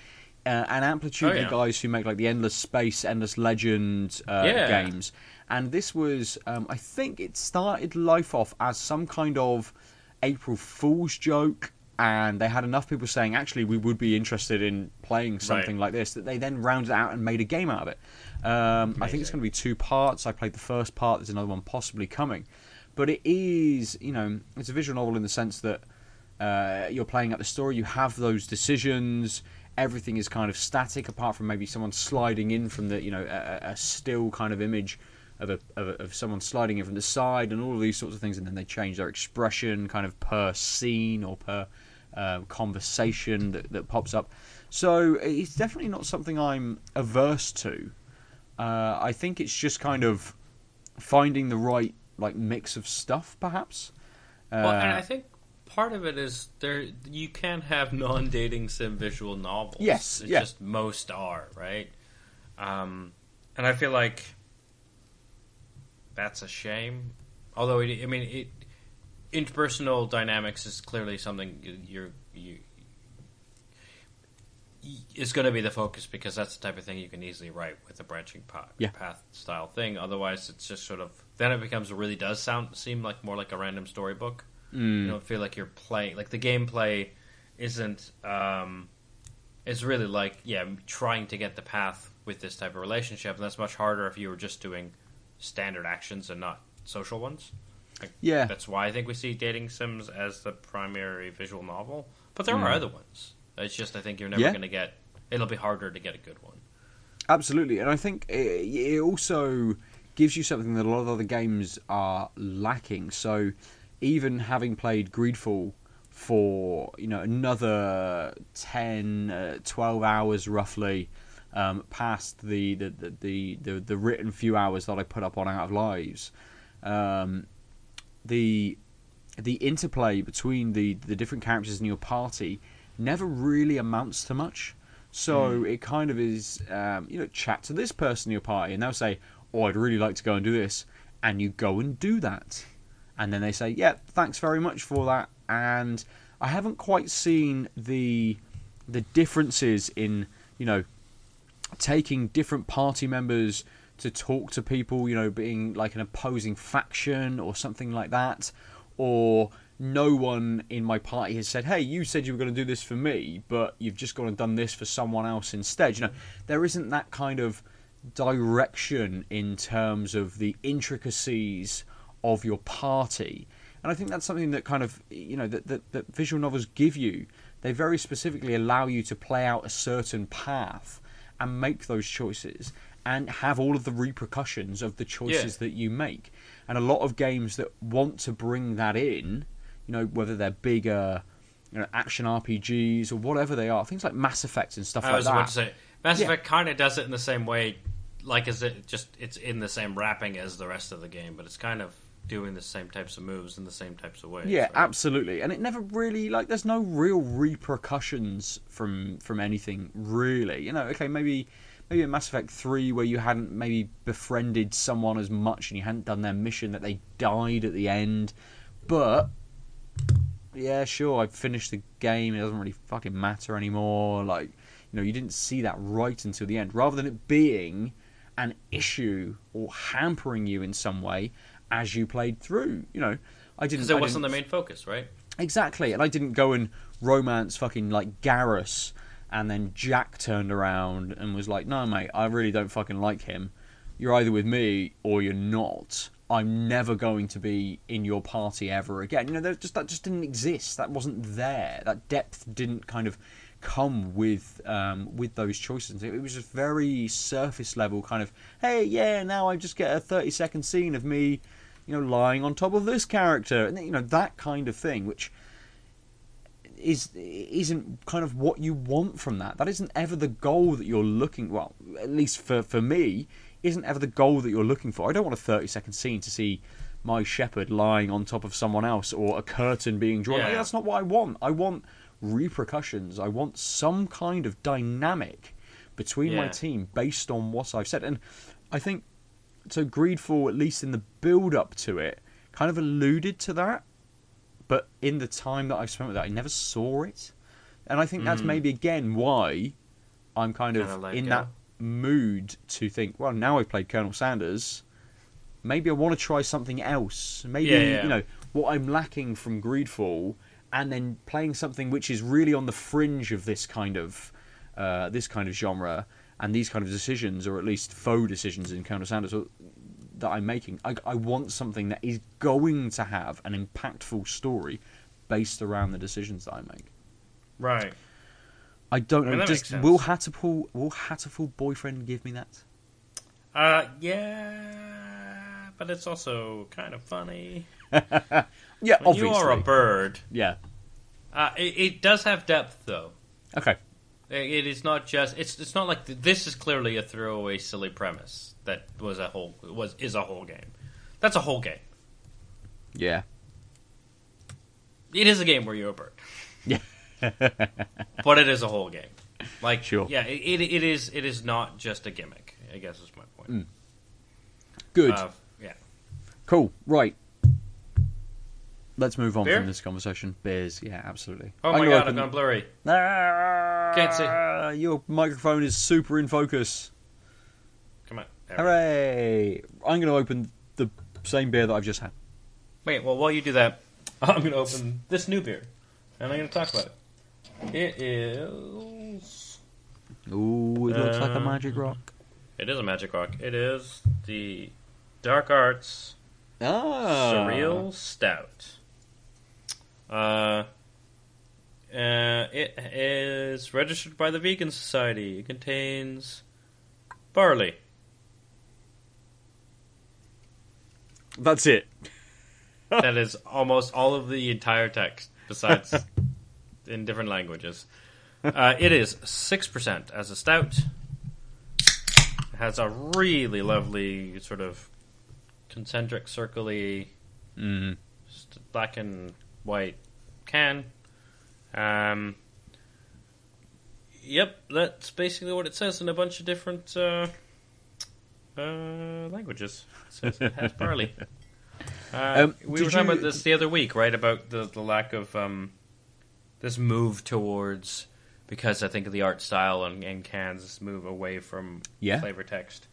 C: Uh, and Amplitude,
B: Oh, yeah.
C: the guys who make like the Endless Space, Endless Legend uh,
B: Yeah.
C: games, and this was, um, I think, it started life off as some kind of April Fool's joke, and they had enough people saying, actually, we would be interested in playing something like this, that they then rounded out and made a game out of it. Um, I think it's going to be two parts. I played the first part. There's another one possibly coming, but it is, you know, it's a visual novel in the sense that uh, you're playing out the story. You have those decisions. Everything is kind of static, apart from maybe someone sliding in from the, you know, a, a a still kind of image of a, of a of someone sliding in from the side, and all of these sorts of things. And then they change their expression, kind of per scene or per um, conversation that, that pops up. So it's definitely not something I'm averse to. Uh, I think it's just kind of finding the right like mix of stuff, perhaps. Uh,
B: Well, and I think part of it is there. You can have non-dating sim visual novels.
C: Yes,
B: it's
C: yeah.
B: just most are right. Um, and I feel like that's a shame. Although it, I mean, it interpersonal dynamics is clearly something you- you're you. Is going to be the focus because that's the type of thing you can easily write with a branching path,
C: Yeah.
B: path style thing. Otherwise, it's just sort of then it becomes really does sound seem like more like a random storybook.
C: mm,
B: You don't feel like you're playing like the gameplay isn't um it's really like yeah trying to get the path with this type of relationship and that's much harder if you were just doing standard actions and not social ones
C: yeah,
B: that's why i think we see dating sims as the primary visual novel but there are
C: Mm.
B: other ones it's just i think you're never
C: Yeah.
B: going to get it'll be harder to get a good one
C: absolutely. And I think it, it also gives you something that a lot of other games are lacking. So even having played Greedfall for you know another 10, uh, 12 hours roughly. Um, past the the, the, the, the the written few hours that I put up on Out of Lives, um, the the interplay between the the different characters in your party never really amounts to much. So it kind of is, um, you know, chat to this person in your party, and they'll say, "Oh, I'd really like to go and do this," and you go and do that, and then they say, "Yeah, thanks very much for that." And I haven't quite seen the the differences in, you know, taking different party members to talk to people, you know, being like an opposing faction or something like that, or no one in my party has said, "Hey, you said you were going to do this for me, but you've just gone and done this for someone else instead." You know, there isn't that kind of direction in terms of the intricacies of your party. And I think that's something that kind of, you know, that, that, that visual novels give you. They very specifically allow you to play out a certain path and make those choices and have all of the repercussions of the choices that you make. And a lot of games that want to bring that in, you know, whether they're bigger, you know, action RPGs or whatever they are, things like Mass Effect and stuff
B: i
C: like
B: was
C: that.
B: about to say Mass
C: Yeah.
B: Effect kind of does it in the same way, like as it just it's in the same wrapping as the rest of the game, but it's kind of doing the same types of moves in the same types of ways.
C: Yeah,
B: right?
C: absolutely. And it never really like there's no real repercussions from from anything really. You know, okay, maybe maybe in Mass Effect 3 where you hadn't maybe befriended someone as much and you hadn't done their mission that they died at the end. But yeah, sure, I've finished the game, it doesn't really fucking matter anymore. Like, you know, you didn't see that right until the end. Rather than it being an issue or hampering you in some way as you played through. You know, I didn't.
B: because it
C: I
B: wasn't the main focus, right?
C: Exactly, and I didn't go and romance fucking like Garrus, and then Jack turned around and was like, "No, mate, I really don't fucking like him. You're either with me or you're not. I'm never going to be in your party ever again." You know, just that just didn't exist. That wasn't there. That depth didn't kind of come with um, with those choices. It was just very surface level, kind of, "Hey, yeah, now I just get a 30 second scene of me." You know, lying on top of this character, and you know that kind of thing, which is isn't kind of what you want from that. That isn't ever the goal that you're looking. Well, at least for for me, isn't ever the goal that you're looking for. I don't want a 30 second scene to see my Shepard lying on top of someone else or a curtain being drawn. Like, that's not what I want. I want repercussions. I want some kind of dynamic between my team based on what I've said. And I think so. Greedfall, at least in the build up to it, kind of alluded to that but in the time that I've spent with that, I never saw it, and I think that's maybe again why I'm kind of
B: Mm.
C: In
B: go.
C: that mood to think, well, now I've played Colonel Sanders, maybe I want to try something else. Maybe
B: Yeah, yeah.
C: you know what I'm lacking from Greedfall, and then playing something which is really on the fringe of this kind of uh, this kind of genre and these kind of decisions, or at least faux decisions in Colonel Sanders. That I'm making. I, I want something that is going to have an impactful story based around the decisions that I make.
B: Right.
C: I don't know.
B: I mean,
C: Does, will Hatoful will Hatoful boyfriend give me that?
B: Uh, yeah, but it's also kind of funny.
C: Yeah,
B: When
C: obviously.
B: you are a bird,
C: yeah.
B: uh, it, it does have depth, though.
C: Okay.
B: It is not just. It's it's not like th- this is clearly a throwaway, silly premise that was a whole was is a whole game. That's a whole game.
C: Yeah.
B: It is a game where you're a bird.
C: Yeah.
B: but it is a whole game. Like
C: Sure.
B: yeah, it, it, it is it is not just a gimmick. I guess is my point.
C: Good.
B: Uh, yeah.
C: cool. Right. Let's move on
B: Beer?
C: from this conversation. Beers. Yeah, absolutely.
B: Oh
C: I'm
B: my god,
C: open-
B: I've gone blurry.
C: Ah,
B: Can't see.
C: Your microphone is super in focus.
B: Come on. There.
C: Hooray! I'm going to open the same beer that I've just had.
B: Wait, well, while you do that, I'm going to open this new beer, and I'm going to talk about it. It is.
C: Ooh, it looks like a
B: Uh,
C: magic rock.
B: It is a magic rock. It is the Dark Arts
C: Ah,
B: Surreal Stout. Uh, uh, it is registered by the Vegan Society. It contains barley.
C: That's it.
B: that is almost all of the entire text, besides in different languages. Uh, it is six percent as a stout. It has a really lovely sort of concentric, circly,
C: Mm.
B: just black and white can. Um, yep, that's basically what it says in a bunch of different uh, uh, languages. It says it has barley. Uh,
C: Um,
B: we were talking
C: you-
B: about this the other week, right? About the, the lack of um, this move towards because I think of the art style and, and cans move away from
C: Yeah.
B: flavor text,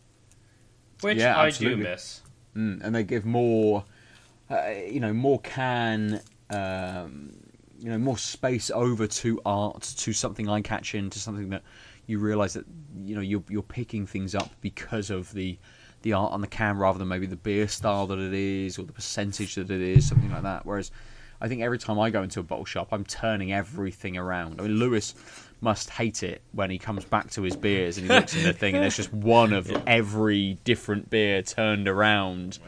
B: which
C: Yeah,
B: I
C: absolutely.
B: do miss.
C: Mm, and they give more, uh, you know, more can, um, you know, more space over to art, to something eye catching, to something that you realise that you know you're you're picking things up because of the the art on the can rather than maybe the beer style that it is or the percentage that it is, something like that. Whereas I think every time I go into a bottle shop, I'm turning everything around. I mean, Lewis must hate it when he comes back to his beers and he looks at the thing and there's just one of every different beer turned around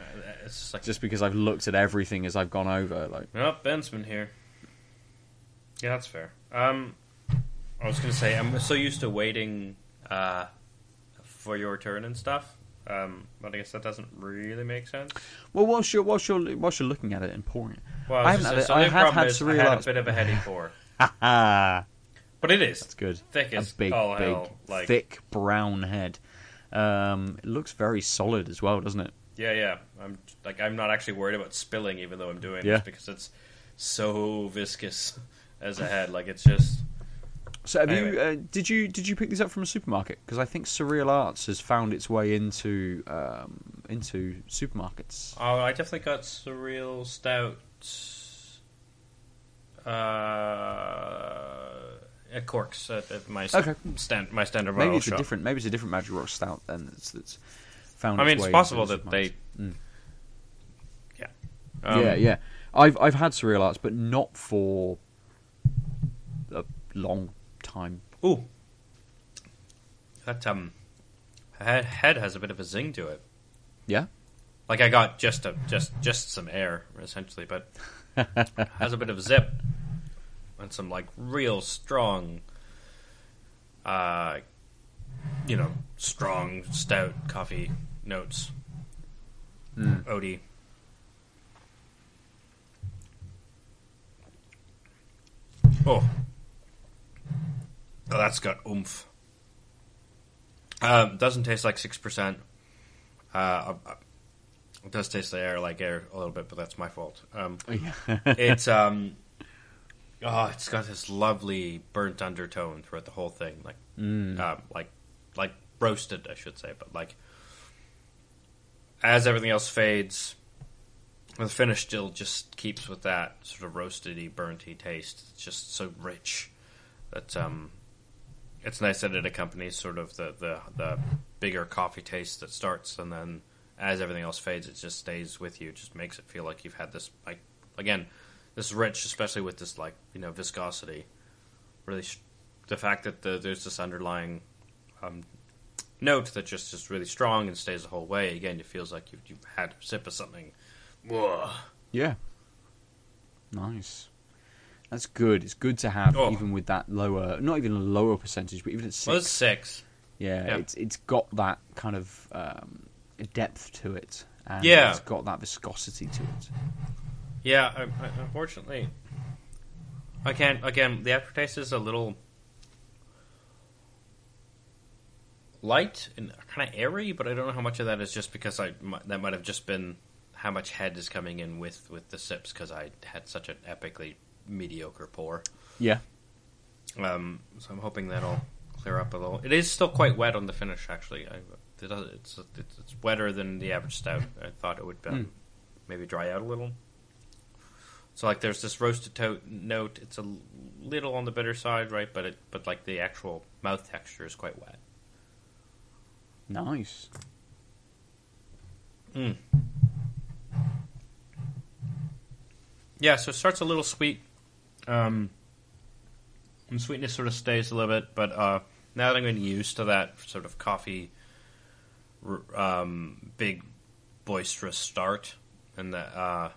B: It's just like
C: just because I've looked at everything as I've gone over. Like,
B: Oh, Ben's been here. Yeah, that's fair. Um, I was gonna say I'm so used to waiting uh, for your turn and stuff. Um, but I guess that doesn't really make sense.
C: Well, whilst you're whilst you're whilst you're looking at it and pouring it,
B: Well,
C: I
B: I,
C: haven't
B: just,
C: had
B: so
C: I have had surreal
B: I had a bit of a heady pour, but it is
C: that's good.
B: thick
C: A big, big,
B: hell. Like
C: thick brown head. Um, it looks very solid as well, doesn't it?
B: Yeah, yeah. I'm like I'm not actually worried about spilling, even though I'm doing
C: Yeah.
B: this because it's so viscous as a head. Like it's just
C: So, have you uh, did you did you pick these up from a supermarket? Because I think Surreal Arts has found its way into um, into supermarkets.
B: Oh, I definitely got surreal stout. Uh, at Corks at, at my
C: Okay.
B: stand my standard
C: Maybe it's a different maybe it's a different Magic Rock Stout then it's, that's found.
B: I mean,
C: its
B: possible that they.
C: Mm.
B: Yeah. Um,
C: yeah, yeah. I've I've had Surreal Arts, but not for a long time.
B: Ooh. That um, head head has a bit of a zing to it.
C: Yeah.
B: Like I got just a just just some air essentially, but has a bit of zip and some like real strong, uh, you know, strong stout coffee notes.
C: Mm.
B: Odie. Oh. Oh, that's got oomph. Um, doesn't taste like six percent. Uh, uh, it does taste the air like air a little bit, but that's my fault. Um, it's um, oh, it's got this lovely burnt undertone throughout the whole thing, like
C: Mm.
B: um, like like roasted, I should say, but like as everything else fades, the finish still just keeps with that sort of roastedy, burnty taste. It's just so rich that um, it's nice that it accompanies sort of the, the the bigger coffee taste that starts, and then as everything else fades, it just stays with you. It just makes it feel like you've had this like again, this rich, especially with this like you know viscosity. Really, sh- the fact that the, there's this underlying um, note that just is really strong and stays the whole way. Again, it feels like you've, you've had a sip of something. Whoa.
C: Yeah. Nice. That's good. It's good to have
B: Oh.
C: even with that lower, not even a lower percentage, but even at
B: Well, it's
C: six.
B: six.
C: yeah,
B: yeah.
C: it's it's got that kind of um, depth to it, and
B: Yeah.
C: it's got that viscosity to it.
B: Yeah, I, I, unfortunately, I can't. Again, the aftertaste is a little light and kind of airy, but I don't know how much of that is just because I that might have just been how much head is coming in with with the sips because I had such an epically mediocre pour.
C: Yeah.
B: Um, so I'm hoping that'll clear up a little. It is still quite wet on the finish, actually. I, it does, it's, it's it's wetter than the average stout. I thought it would um,
C: Mm.
B: maybe dry out a little. So like, there's this roasted to- note. It's a little on the bitter side, right? But it but like the actual mouth texture is quite wet.
C: Nice.
B: Mm. Yeah, so it starts a little sweet. Um, and sweetness sort of stays a little bit, but uh, now that I'm getting used to that sort of coffee, um, big, boisterous start, and that uh,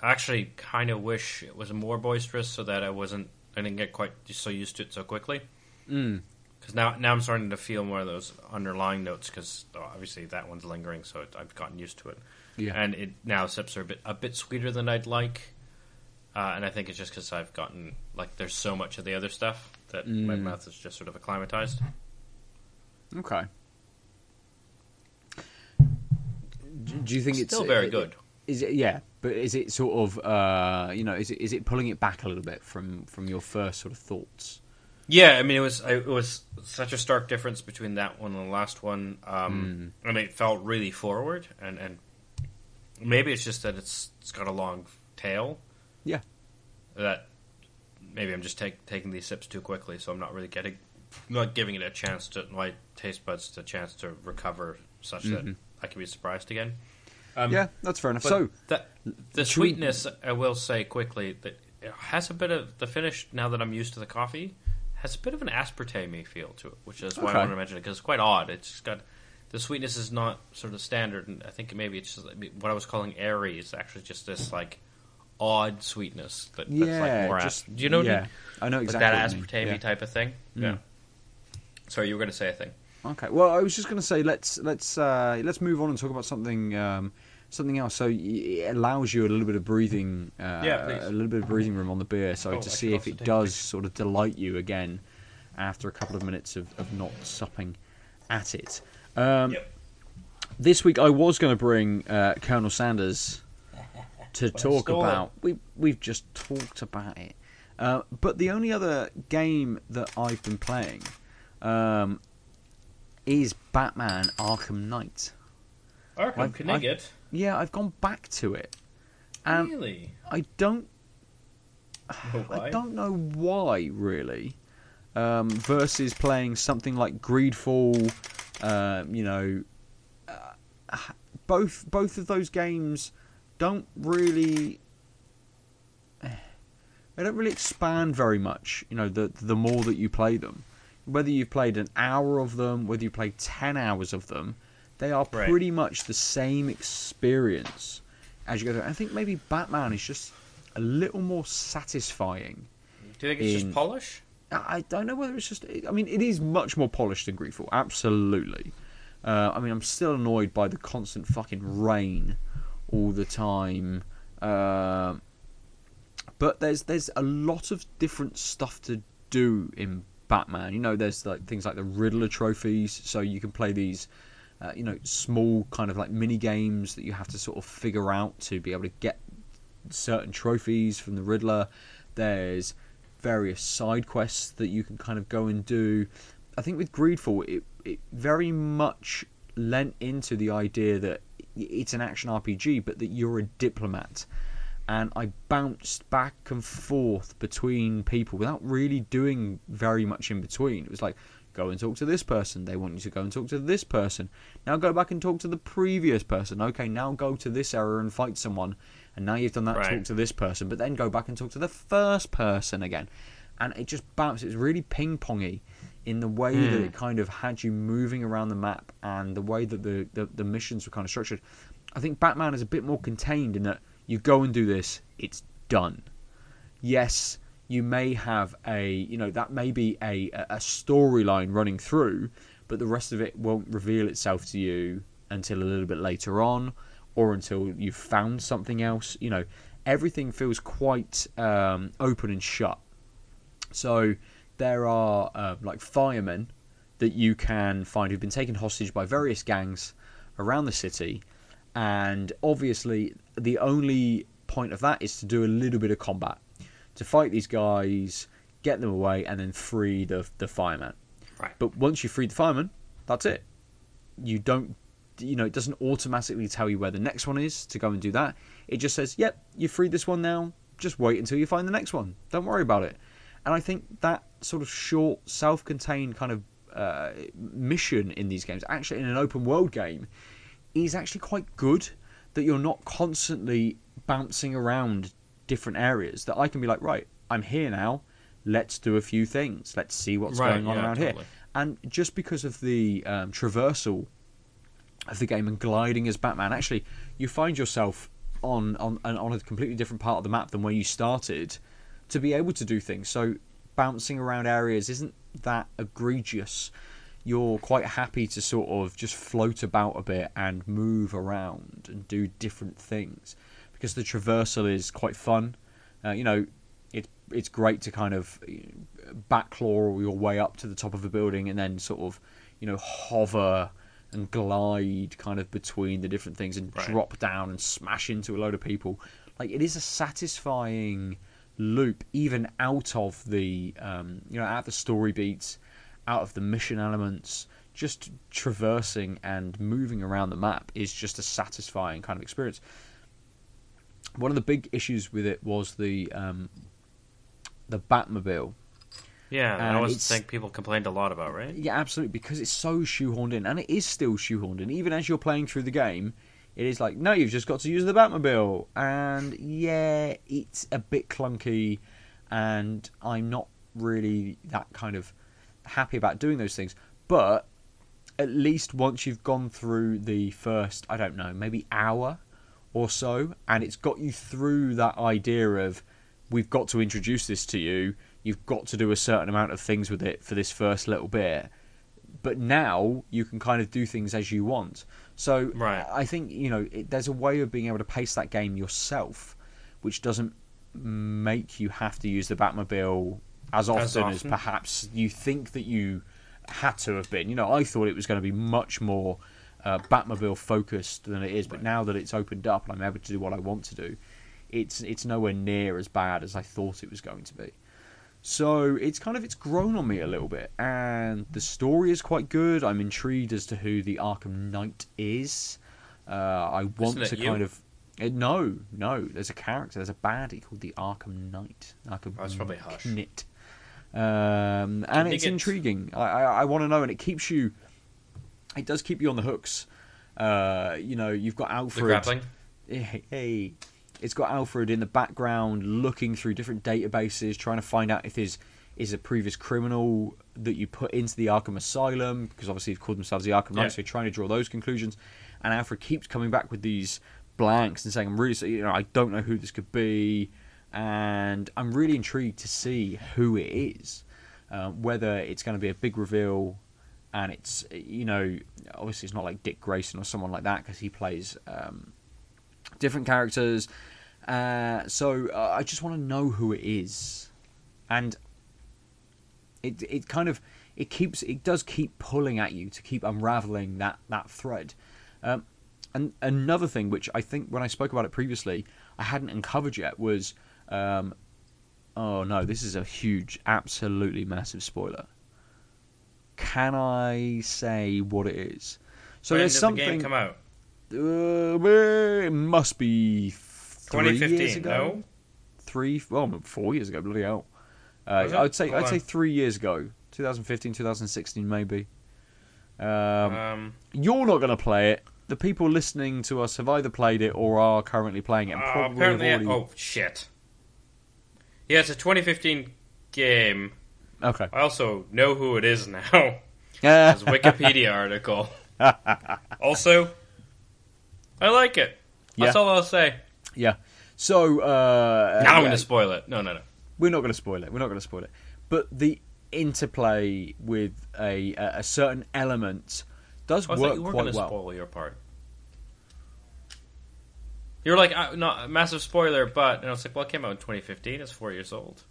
B: I actually kind of wish it was more boisterous so that I wasn't, I didn't get quite so used to it so quickly.
C: Mm.
B: Because now, now I'm starting to feel more of those underlying notes. Because obviously that one's lingering, so it, I've gotten used to it.
C: Yeah.
B: And it now sips are a bit a bit sweeter than I'd like. Uh, and I think it's just because I've gotten like there's so much of the other stuff that my
C: Mm.
B: mouth is just sort of acclimatized.
C: Okay. Do, you think it's
B: Still very
C: uh,
B: good.
C: Is it? Yeah, but is it sort of uh, you know is it is it pulling it back a little bit from from your first sort of thoughts?
B: Yeah, I mean it was I, it was such a stark difference between that one and the last one, um, and it felt really forward. And, and maybe it's just that it's it's got a long tail.
C: Yeah.
B: That maybe I'm just take, taking these sips too quickly, so I'm not really getting not giving it a chance to my taste buds a chance to recover, such that
C: Mhm.
B: I can be surprised again. Um,
C: yeah, that's fair enough. So
B: the, the sweetness, I will say quickly, that it has a bit of the finish. Now that I'm used to the coffee, has a bit of an aspartame feel to it, which is why
C: Okay.
B: I want to mention it because it's quite odd. It's just got the sweetness is not sort of standard, and I think maybe it's just, what I was calling airy is actually just this like odd sweetness that, that's
C: yeah,
B: like more
C: just
B: asp- Do you know?
C: Yeah? I know
B: like
C: exactly
B: that
C: what
B: aspartame
C: Yeah.
B: type of thing.
C: Mm.
B: Yeah. Sorry, you were going to say a thing.
C: Okay. Well, I was just going to say let's let's uh, let's move on and talk about something um, something else. So it allows you a little bit of breathing, uh,
B: Yeah,
C: a little bit of breathing room on the beer, so
B: Oh,
C: to see if it does sort of delight you again after a couple of minutes of, of not supping at it. Um,
B: Yep.
C: This week I was going to bring uh, Colonel Sanders to talk about. We we've just talked about it, uh, but the only other game that I've been playing um, is Batman Arkham Knight.
B: Arkham
C: I've-. Yeah, I've gone back to it, and
B: really?
C: I don't
B: why?
C: I don't know why really. Um, versus playing something like Greedfall, uh, you know, uh, both both of those games don't really they don't really expand very much. You know, the the more that you play them, whether you've played an hour of them, whether you played ten hours of them, they are
B: Right.
C: pretty much the same experience as you go through. I think maybe Batman is just a little more satisfying.
B: Do you think it's
C: in-
B: just polish?
C: I I don't know whether it's just. I mean, it is much more polished than Greedfall, absolutely. Uh, I mean, I'm still annoyed by the constant fucking rain all the time. Uh, but there's there's a lot of different stuff to do in Batman. You know, there's like things like the Riddler trophies, so you can play these. Uh, you know, small kind of like mini games that you have to sort of figure out to be able to get certain trophies from the Riddler. There's various side quests that you can kind of go and do. I think with Greedfall, it, it very much lent into the idea that it's an action RPG, but that you're a diplomat. And I bounced back and forth between people without really doing very much in between. It was like, go and talk to this person. They want you to go and talk to this person. Now go back and talk to the previous person. Okay, now go to this area and fight someone. And now you've done that,
B: Right.
C: talk to this person. But then go back and talk to the first person again. And it just bounced. It was really ping pongy in the way that
B: Hmm.
C: it kind of had you moving around the map and the way that the, the, the missions were kind of structured. I think Batman is a bit more contained in that you go and do this, it's done. Yes, you may have a you know that may be a a storyline running through, but the rest of it won't reveal itself to you until a little bit later on, or until you've found something else. You know, everything feels quite um, open and shut. So there are uh, like firemen that you can find who've been taken hostage by various gangs around the city, and obviously the only point of that is to do a little bit of combat to fight these guys, get them away, and then free the the fireman.
B: Right.
C: But once you free the fireman, that's it. You don't, you know, it doesn't automatically tell you where the next one is to go and do that. It just says, "Yep, you freed this one now. Just wait until you find the next one. Don't worry about it." And I think that sort of short, self-contained kind of uh, mission in these games, actually in an open world game, is actually quite good. That you're not constantly bouncing around different areas. That I can be like, right, I'm here now. Let's do a few things. Let's see what's
B: Right,
C: going on
B: yeah,
C: around
B: totally.
C: here. And just because of the um, traversal of the game and gliding as Batman, actually, you find yourself on on on a completely different part of the map than where you started to be able to do things. So bouncing around areas isn't that egregious. You're quite happy to sort of just float about a bit and move around and do different things because the traversal is quite fun. Uh, you know, it's it's great to kind of backlaw your way up to the top of a building and then sort of you know hover and glide kind of between the different things and
B: Right.
C: drop down and smash into a load of people. Like it is a satisfying loop, even out of the um, you know out of the story beats, out of the mission elements. Just traversing and moving around the map is just a satisfying kind of experience. One of the big issues with it was the um, the Batmobile.
B: Yeah,
C: And
B: I always think people complained a lot about, right?
C: Yeah, absolutely, because it's so shoehorned in, and it is still shoehorned in. Even as you're playing through the game, it is like, no, you've just got to use the Batmobile, and yeah, it's a bit clunky, and I'm not really that kind of happy about doing those things. But at least once you've gone through the first, I don't know, maybe hour or so, and it's got you through that idea of we've got to introduce this to you. You've got to do a certain amount of things with it for this first little bit. but now you can kind of do things as you want. So
B: Right.
C: I think you know it, there's a way of being able to pace that game yourself, which doesn't make you have to use the Batmobile as often as,
B: often.
C: perhaps you think that you had to have been. You know, I thought it was going to be much more uh, Batmobile focused than it is, but now that it's opened up and I'm able to do what I want to do, it's it's nowhere near as bad as I thought it was going to be. So it's kind of it's grown on me a little bit, and the story is quite good. I'm intrigued as to who the Arkham Knight is. Uh, I want
B: it
C: to
B: you?
C: kind of uh, no, no. There's a character. There's a baddie called the Arkham Knight. Arkham
B: Oh, it's probably Hush.
C: Knight. Um, and
B: you
C: it's intriguing. I, I, I want to know, and it keeps you. It does keep you on the hooks. Uh, you know, you've got Alfred.
B: grappling.
C: Hey, hey. It's got Alfred in the background looking through different databases, trying to find out if there's is a previous criminal that you put into the Arkham Asylum, because obviously they've called themselves the Arkham Knight,
B: Yeah.
C: so you're trying to draw those conclusions. And Alfred keeps coming back with these blanks and saying, "I'm really, you know, I don't know who this could be," and I'm really intrigued to see who it is, uh, whether it's going to be a big reveal. And it's you know obviously it's not like Dick Grayson or someone like that because he plays um, different characters. Uh, so uh, I just want to know who it is, and it it kind of it keeps it does keep pulling at you to keep unraveling that that thread. Um, and another thing which I think when I spoke about it previously I hadn't uncovered yet was um, oh no this is a huge absolutely massive spoiler. Can I say what it is? So
B: when
C: there's
B: did
C: something.
B: the game come out?
C: Uh, it must be three
B: 2015.
C: years ago.
B: No.
C: Three, well, four years ago. Bloody hell! Uh, I'd say
B: Hold
C: I'd say three years ago, 2015, 2016, maybe. Um,
B: Um,
C: you're not going to play it. The people listening to us have either played it or are currently playing it. And
B: uh,
C: probably
B: apparently,
C: already...
B: oh shit. Yeah, it's a 2015 game.
C: Okay.
B: I also know who it is now.
C: Yeah.
B: It's a Wikipedia article. also, I like it. That's
C: Yeah.
B: all I'll say.
C: yeah. So uh,
B: now I'm going to spoil it. No, no, no.
C: we're not going to spoil it. We're not going to spoil it. But the interplay with a a certain element does
B: I thought
C: work
B: you were
C: quite
B: going to
C: well.
B: spoil your part. You're like, uh, not a massive spoiler, but and I was like, well, it came out in 2015. It's four years old.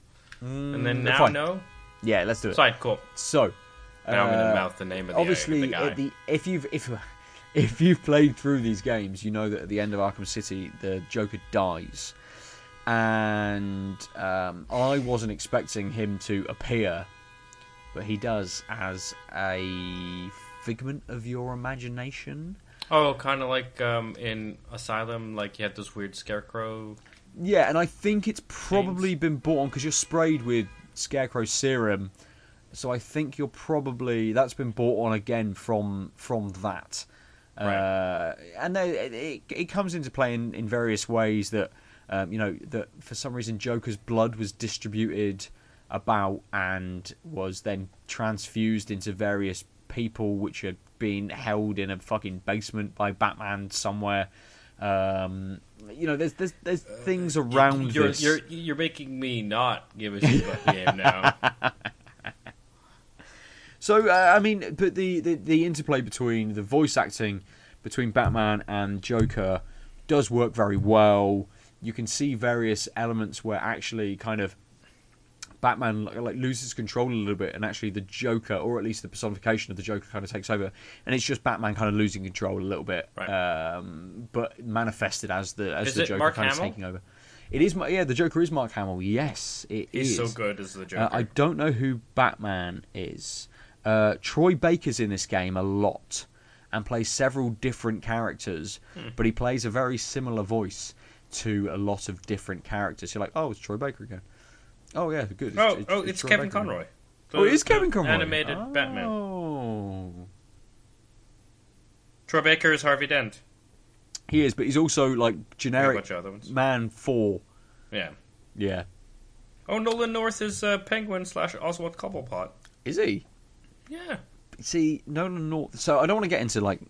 B: and then
C: Mm,
B: now,
C: fine.
B: no.
C: Yeah, let's do it.
B: Fine, cool.
C: So,
B: Now I'm going
C: uh,
B: to mouth the name of the,
C: obviously,
B: the guy.
C: at the, if you've if if you've played through these games, you know that at the end of Arkham City, the Joker dies, and um, I wasn't expecting him to appear, but he does as a figment of your imagination.
B: Oh, kind of like um, in Asylum, like you had this weird scarecrow.
C: Yeah, and I think it's probably been bought on because you're sprayed with Scarecrow serum. So I think you're probably that's been bought on again from from that. Uh, and they, it, it, it comes into play in, in various ways that um, you know that for some reason Joker's blood was distributed about and was then transfused into various people which had been held in a fucking basement by Batman somewhere. Um, you know, there's there's there's things around
B: you're,
C: this.
B: You're you're making me not give a shit about the game now.
C: So uh, I mean, but the, the the interplay between the voice acting between Batman and Joker does work very well. You can see various elements where actually kind of Batman like, like loses control a little bit, and actually the Joker, or at least the personification of the Joker, kind of takes over, and it's just Batman kind of losing control a little bit,
B: Right.
C: um, but manifested as the as
B: Is
C: the Joker
B: Mark
C: kind
B: Hamill?
C: of taking over. It is, yeah, the Joker is Mark Hamill. Yes, it
B: He's so good as the Joker.
C: Uh, I don't know who Batman is. Uh, Troy Baker's in this game a lot and plays several different characters,
B: Hmm.
C: but he plays a very similar voice to a lot of different characters. You're like, oh, it's Troy Baker again. Oh yeah, good.
B: oh, oh, it's,
C: Troy
B: Kevin. Conroy.
C: Oh, it is Kevin Conroy.
B: Animated
C: oh.
B: Batman. Troy Baker is Harvey Dent.
C: He is, but he's also like generic
B: bunch of other ones.
C: man four.
B: Yeah.
C: Yeah,
B: Oh, Nolan North is uh, Penguin slash Oswald Cobblepot.
C: is he?
B: Yeah.
C: See, Nolan North. So I don't want to get into like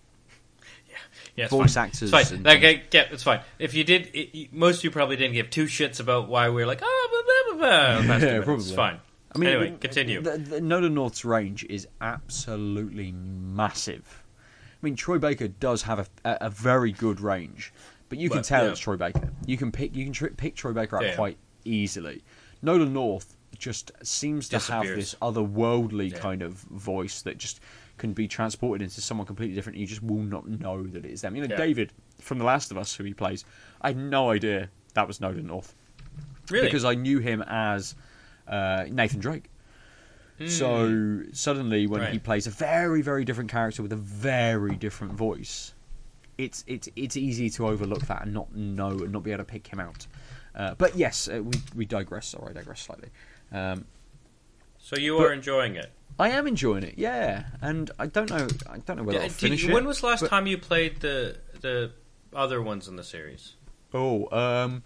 B: Yeah,
C: Voice
B: fine.
C: actors
B: It's fine. Like, I get, it's fine. If you did, it, most of you probably didn't give two shits about why we are like, oh, blah, blah, blah, blah. past two
C: Yeah,
B: minutes. It's fine.
C: I mean,
B: Anyway,
C: the-
B: continue.
C: The, the Nolan North's range is absolutely massive. I mean, Troy Baker does have a, a, very good range, but you can
B: Well,
C: tell
B: yeah.
C: it's Troy Baker. You can pick you can tr- pick Troy Baker up
B: Yeah.
C: quite easily. Nolan North just seems to have this otherworldly
B: Yeah.
C: kind of voice that just can be transported into someone completely different. You just will not know that it is them. You know,
B: Yeah.
C: David from The Last of Us, who he plays, I had no idea that was Nolan North
B: Really?
C: because I knew him as uh, Nathan Drake. So suddenly, when he
B: Hmm.
C: Plays a very, very different character with a very different voice, it's it's it's easy to overlook that and not know and not be able to pick him out. Uh, but yes, uh, we we digress. Sorry, I digress slightly. Um,
B: so you
C: but-
B: are enjoying it.
C: I am enjoying it, yeah, and I don't know, I don't know whether I'll finish
B: you-
C: it.
B: when was the last
C: but-
B: time you played the the other ones in the series?
C: Oh, um,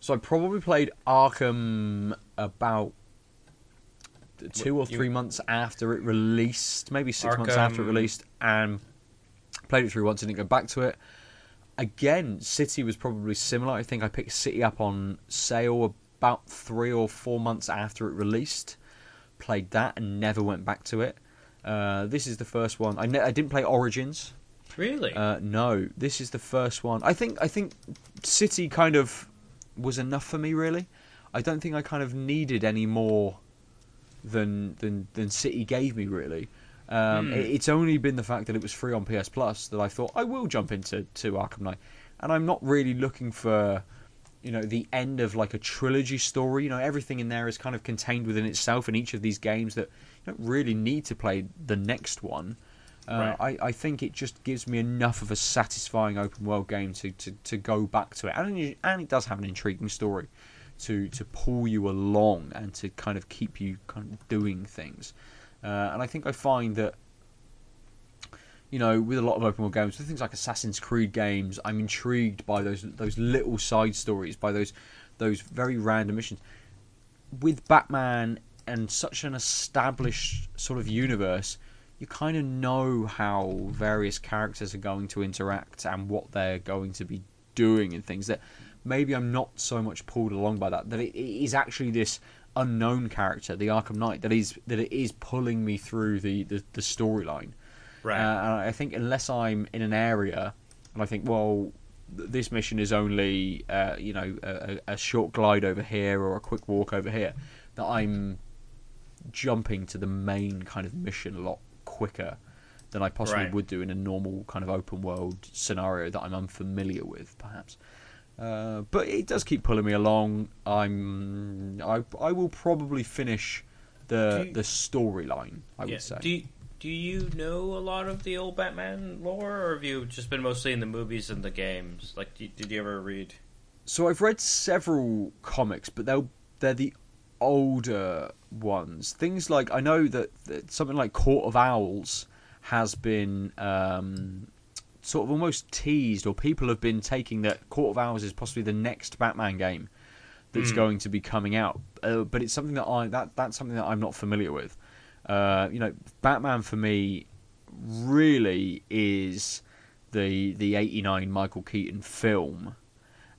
C: so I probably played Arkham about two or
B: you-
C: three months after it released, maybe six months after it released, and played it through once and didn't go back to it. Again, City was probably similar. I think I picked City up on sale about three or four months after it released. Played that and never went back to it. Uh, this is the first one. I, ne- I didn't play Origins.
B: Really?
C: Uh, no, this is the first one. I think I think City kind of was enough for me. Really, I don't think I kind of needed any more than than than City gave me. Really, um,
B: Hmm.
C: it- it's only been the fact that it was free on PS Plus that I thought I will jump into to Arkham Knight, and I'm not really looking for you know the end of like a trilogy story. You know everything in there is kind of contained within itself in each of these games that you don't really need to play the next one. Uh, I, I think it just gives me enough of a satisfying open world game to, to, to go back to it, and it, and it does have an intriguing story to to pull you along and to kind of keep you kind of doing things. Uh, and I think I find that you know with a lot of open world games, with things like Assassin's Creed games, I'm intrigued by those those little side stories, by those those very random missions. With Batman and such an established sort of universe, you kind of know how various characters are going to interact and what they're going to be doing and things that maybe I'm not so much pulled along by that. That it, is actually this unknown character, the Arkham Knight, that is that it is pulling me through the the, the storyline.
B: Right.
C: Uh, and I think unless I'm in an area and I think, well, this mission is only, uh, you know, a, a a short glide over here or a quick walk over here, that I'm jumping to the main kind of mission a lot quicker than I possibly
B: Right.
C: would do in a normal kind of open world scenario that I'm unfamiliar with, perhaps. Uh, but it does keep pulling me along. I'm, I, I will probably finish the
B: you-
C: the storyline. I
B: Yeah.
C: would say.
B: Do you, do you know a lot of the old Batman lore, or have you just been mostly in the movies and the games? Like, did, did you ever read?
C: So I've read several comics, but they're they're the older ones. Things like I know that, that something like Court of Owls has been um, sort of almost teased, or people have been taking that Court of Owls is possibly the next Batman game that's
B: Hmm.
C: going to be coming out. Uh, but it's something that I that that's something that I'm not familiar with. Uh, you know, Batman for me really is the the '89 Michael Keaton film,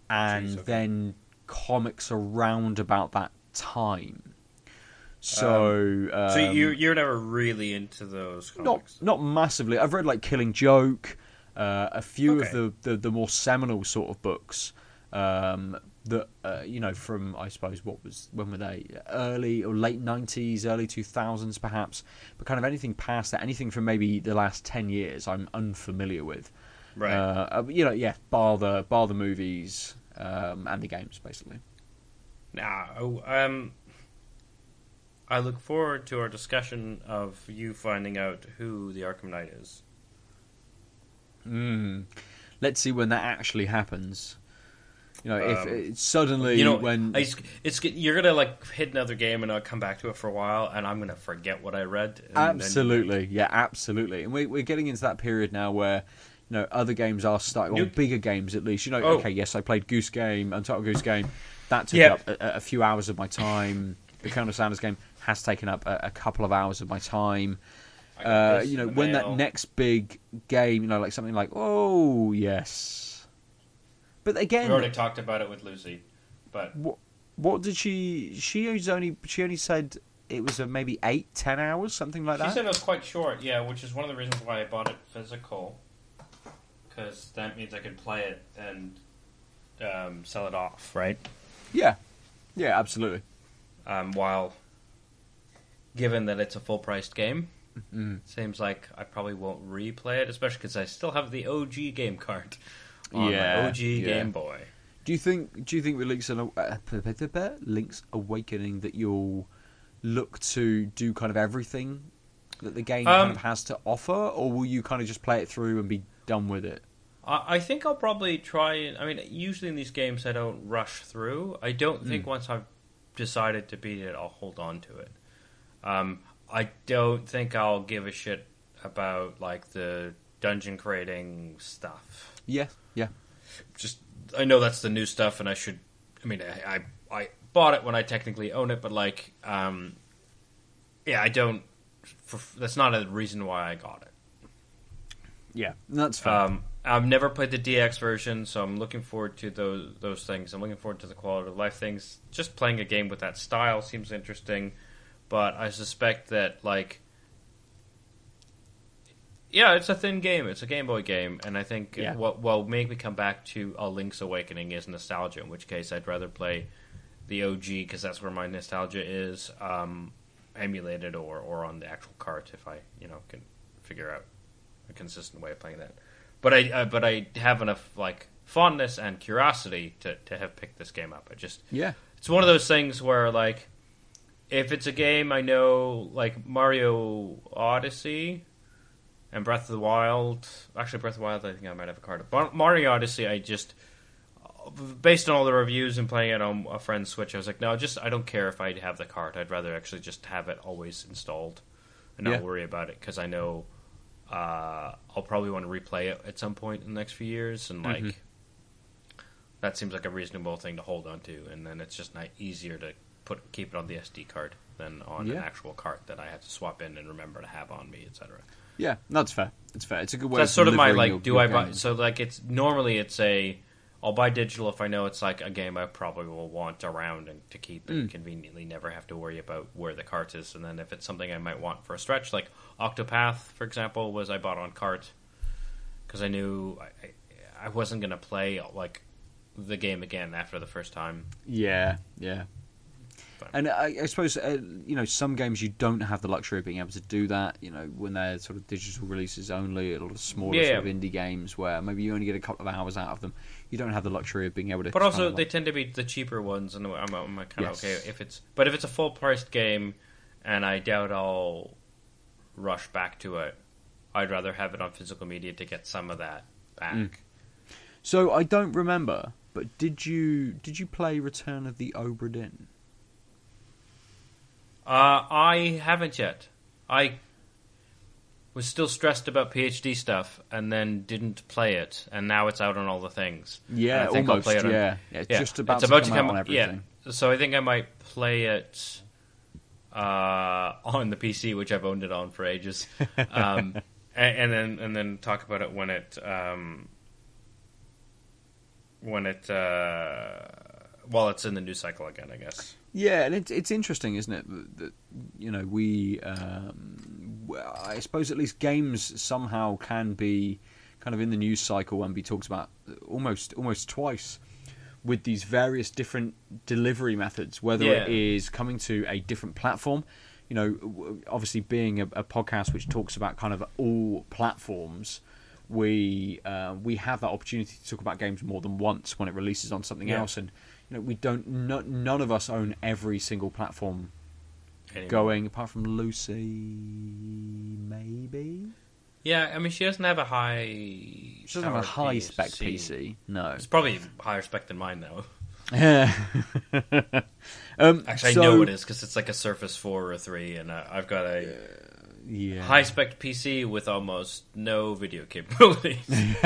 C: and
B: Jeez, okay.
C: then comics around about that time. So, um,
B: so you you're never really into those
C: not not massively. I've read like Killing Joke, uh, a few
B: Okay.
C: of the, the the more seminal sort of books um, that uh, you know from I suppose what was when were they early or late nineties, early two thousands perhaps, but kind of anything past that, anything from maybe the last ten years, I'm unfamiliar with.
B: right.
C: Uh, uh, you know, yeah, bar the bar the movies um, and the games basically.
B: Now, um, I look forward to our discussion of you finding out who the Arkham Knight is.
C: Mm. Let's see when that actually happens. You know, if
B: Um,
C: it, suddenly
B: you know,
C: when
B: I just- it's you're gonna like hit another game and I'll come back to it for a while, and I'm gonna forget what I read. and then-
C: Absolutely, yeah, absolutely. And we, we're getting into that period now where you know other games are starting,
B: New-
C: bigger games at least. You know,
B: Oh.
C: okay, yes, I played Goose Game, Untitled Goose Game. That took
B: Yeah.
C: up a, a few hours of my time. The Colonel Sanders game has taken up a, a couple of hours of my time. Uh, you know, when that next big game, you know, like something like, oh yes, but again, we
B: already talked about it with Lucy, but
C: what What did she? She only. She only said it was a maybe eight, ten hours, something like
B: She
C: that.
B: She said it was quite short, yeah, which is one of the reasons why I bought it physical. Because that means I can play it and um, sell it off, right?
C: yeah, yeah, absolutely.
B: Um, while, given that it's a full priced game,
C: Mm.
B: seems like I probably won't replay it, especially because I still have the OG game card on
C: Yeah,
B: OG
C: yeah.
B: Game Boy.
C: Do you think? Do you think with Link's, uh, Link's Awakening that you'll look to do kind of everything that the game kind
B: Um,
C: of has to offer, or will you kind of just play it through and be done with it?
B: I think I'll probably try. I mean, usually in these games, I don't rush through. I don't think once I've decided to beat it, I'll hold on to it. Um, I don't think I'll give a shit about like the dungeon creating stuff.
C: Yeah, yeah,
B: Just I know that's the new stuff, and I should. I mean, I I, I bought it when I technically own it, but like, um, yeah, I don't. For, that's not a reason why I got it.
C: yeah. That's fair.
B: Um, I've never played the DX version, so I'm looking forward to those those things. I'm looking forward to the quality of life things. Just playing a game with that style seems interesting, but I suspect that like, yeah, it's a thin game. It's a Game Boy game, and I think
C: Yeah.
B: what will make me come back to a Link's Awakening is nostalgia. In which case, I'd rather play the OG because that's where my nostalgia is, um, emulated or or on the actual cart if I you know can figure out a consistent way of playing that. But I uh, but I have enough like fondness and curiosity to to have picked this game up. I just
C: yeah,
B: it's one of those things where like if it's a game I know like Mario Odyssey and Breath of the Wild. Actually, Breath of the Wild, I think I might have a card. But Mario Odyssey, I just based on all the reviews and playing it on a friend's Switch, I was like, no, just I don't care if I have the card. I'd rather actually just have it always installed and not
C: Yeah.
B: worry about it because I know uh, I'll probably want to replay it at some point in the next few years, and like
C: Mhm.
B: that seems like a reasonable thing to hold on to, and then it's just not easier to put keep it on the SD card than on an actual cart that I have to swap in and remember to have on me, etc.
C: yeah. That's fair. It's fair. It's a good way.
B: That's
C: of
B: sort of my like.
C: your-
B: do I buy?
C: games.
B: So like, it's normally it's a. I'll buy digital if I know it's like a game I probably will want around and to keep and
C: Mm.
B: conveniently never have to worry about where the cart is. And then if it's something I might want for a stretch, like Octopath, for example, was I bought on cart because I knew I, I, I wasn't going to play like the game again after the first time.
C: Yeah, yeah.
B: But-
C: And I, I suppose uh, you know some games you don't have the luxury of being able to do that. You know when they're sort of digital releases only, a lot of smaller
B: Yeah.
C: sort of indie games where maybe you only get a couple of hours out of them. You don't have the luxury of being able to.
B: But also, they tend to be the cheaper ones, and I'm, I'm kind of
C: Yes.
B: okay if it's. But if it's a full priced game, and I doubt I'll rush back to it, I'd rather have it on physical media to get some of that back.
C: Mm. So I don't remember, but did you did you play Return of the Obra Dinn?
B: Uh, I haven't yet. I was still stressed about PhD stuff, and then didn't play it, and now it's out on all the things.
C: Yeah,
B: And I think I'll
C: almost.
B: play it on-
C: yeah, yeah, it's
B: Yeah,
C: just about,
B: it's about
C: to
B: to
C: come,
B: come
C: out on everything.
B: Yeah, so I think I might play it uh, on the PC, which I've owned it on for ages, um, and, and then and then talk about it when it um, when it uh, while it's in the news cycle again, I guess.
C: Yeah, and it's it's interesting, isn't it? That, that you know we, um, well, I suppose at least games somehow can be kind of in the news cycle and be talked about almost almost twice with these various different delivery methods, whether
B: Yeah.
C: it is coming to a different platform. You know, obviously being a, a podcast which talks about kind of all platforms, we uh, we have that opportunity to talk about games more than once when it releases on something
B: Yeah.
C: else, and you know we don't no, none of us own every single platform
B: Anyway.
C: going apart from Lucy, maybe.
B: Yeah, I mean, she doesn't have a high.
C: She doesn't have a high spec PC. No.
B: It's probably higher spec than mine, though.
C: um,
B: Actually,
C: so-
B: I know it is because it's like a Surface Four or Three, and uh, I've got a
C: Yeah.
B: high spec PC with almost no video capabilities.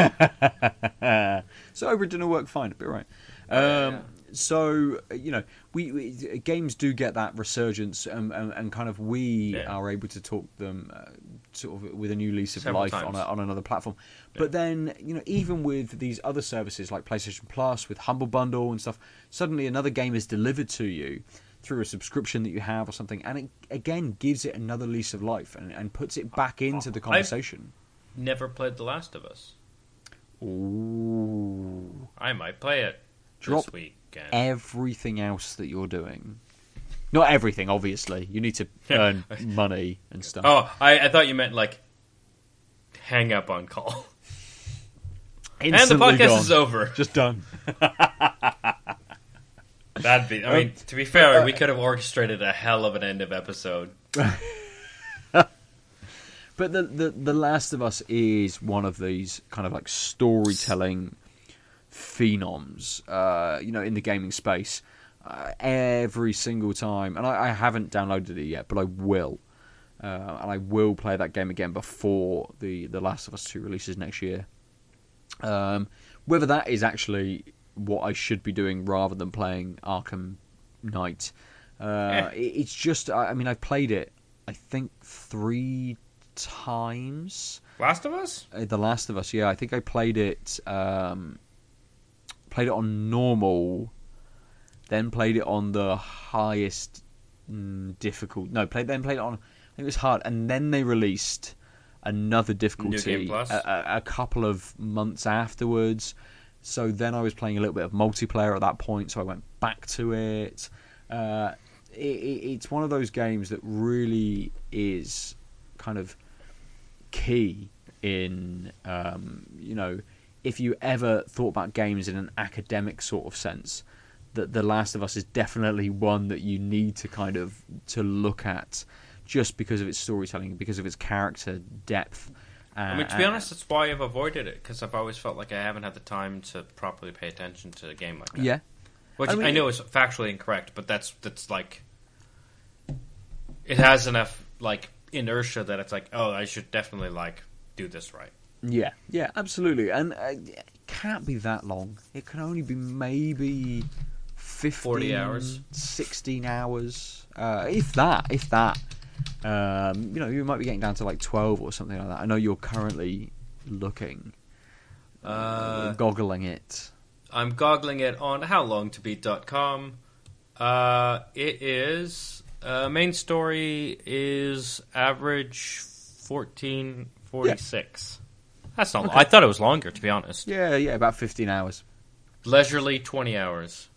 C: so over didn't work fine, but right. Um,
B: yeah.
C: So you know, we, we games do get that resurgence, um, and, and kind of we
B: Yeah.
C: are able to talk them, uh, sort of with a new lease of
B: Several
C: life on, a, on another platform. But then, you know, even with these other services like PlayStation Plus, with Humble Bundle and stuff, suddenly another game is delivered to you through a subscription that you have or something, and it again gives it another lease of life and, and puts it back into the conversation.
B: Never played The Last of Us.
C: Ooh.
B: I might play it
C: Drop
B: this
C: Everything else that you're doing. Not everything, obviously. You need to earn money and stuff.
B: oh, I, I thought you meant like hang up on call. and the podcast
C: gone.
B: is over.
C: Just done.
B: That'd be. I mean, um, to be fair, uh, we could have orchestrated a hell of an end of episode.
C: But the, the the Last of Us is one of these kind of like storytelling phenoms, uh, you know, in the gaming space. Uh, every single time, and I, I haven't downloaded it yet, but I will, uh, and I will play that game again before the the Last of Us Two releases next year. Um, whether that is actually what I should be doing rather than playing Arkham Knight, uh,
B: Eh.
C: it- it's just I, I mean I've played it I think three times.
B: Last of Us?
C: Uh, The Last of Us, yeah, I think I played it um, played it on normal, then played it on the highest mm, difficult. No, played then played it on. I think it was hard, and then they released another difficulty? A, a, a couple of months afterwards. So then I was playing a little bit of multiplayer at that point, so I went back to it. Uh, it, it it's one of those games that really is kind of key in um, you know if you ever thought about games in an academic sort of sense that the last of us is definitely one that you need to kind of to look at just because of its storytelling because of its character depth uh,
B: I mean, to be honest, that's why I've avoided it because I've always felt like I haven't had the time to properly pay attention to a game like that.
C: yeah
B: which
C: I
B: I, know is factually incorrect, but that's that's like it has enough like inertia that it's like, oh, I should definitely like do this right.
C: Yeah, yeah, absolutely, and uh, it can't be that long. It can only be maybe 15,
B: 40 hours.
C: 16 hours, uh, if that, if that. Um, you know, you might be getting down to like 12 or something like that. I know you're currently looking,
B: Uh,
C: goggling it.
B: I'm goggling it on howlongtobeat.com. Uh, it is uh, main story is average fourteen forty six. That's not. I thought it was longer, to be honest.
C: Yeah, yeah, about 15 hours.
B: Leisurely twenty hours.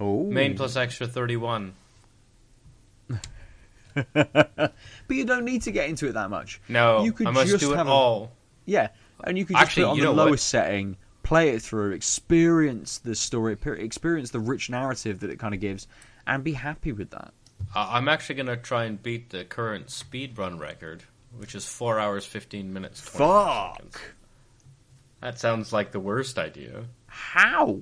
C: Oh,
B: Main plus extra thirty one.
C: but you don't need to get into it that much.
B: No,
C: You could
B: I must
C: just
B: do it
C: have a-
B: all.
C: Yeah, and you could just
B: Actually,
C: put it on the
B: know what?
C: lowest setting, play it through, experience the story, experience the rich narrative that it kind of gives, and be happy with that.
B: I- I'm actually going to try and beat the current speed run record, which is four hours fifteen minutes. 25 seconds.
C: Fuck!
B: That sounds like the worst idea.
C: How?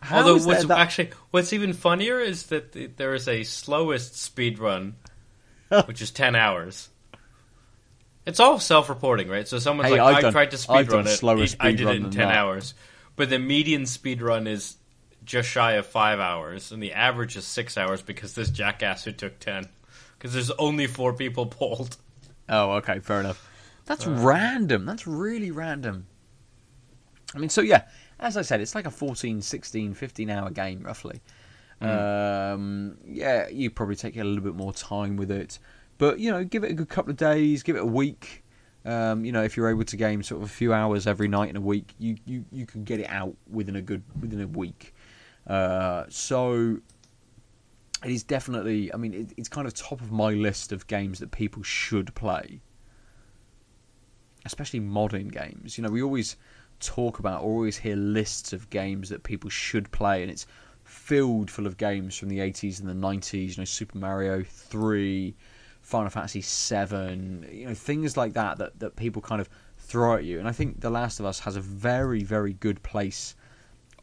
C: How
B: Although what's
C: that-
B: actually what's even funnier is that the, there is a slowest speed run, which is ten hours. It's all self-reporting, right? So someone's
C: Hey,
B: like,
C: I've
B: "I
C: done-
B: tried to speed
C: I've
B: run it.
C: slower
B: I did it in ten
C: that."
B: hours." But the median speed run is just shy of five hours, and the average is six hours because this jackass who took ten, because there's only four people polled.
C: Oh, okay, fair enough. That's
B: Uh.
C: random. That's really random. I mean, so yeah, as I said, it's like a 14, 16, 15 hour game, roughly.
B: Hmm.
C: Um, yeah, you probably take a little bit more time with it. But, you know, give it a good couple of days, give it a week. Um, you know, if you're able to game sort of a few hours every night in a week, you, you, you can get it out within a good within a week. Uh, so it is definitely. I mean, it, it's kind of top of my list of games that people should play, especially modern games. You know, we always talk about, or always hear lists of games that people should play, and it's filled full of games from the 80s and the 90s. You know, Super Mario Three, Final Fantasy Seven. You know, things like that that that people kind of throw at you. And I think The Last of Us has a very, very good place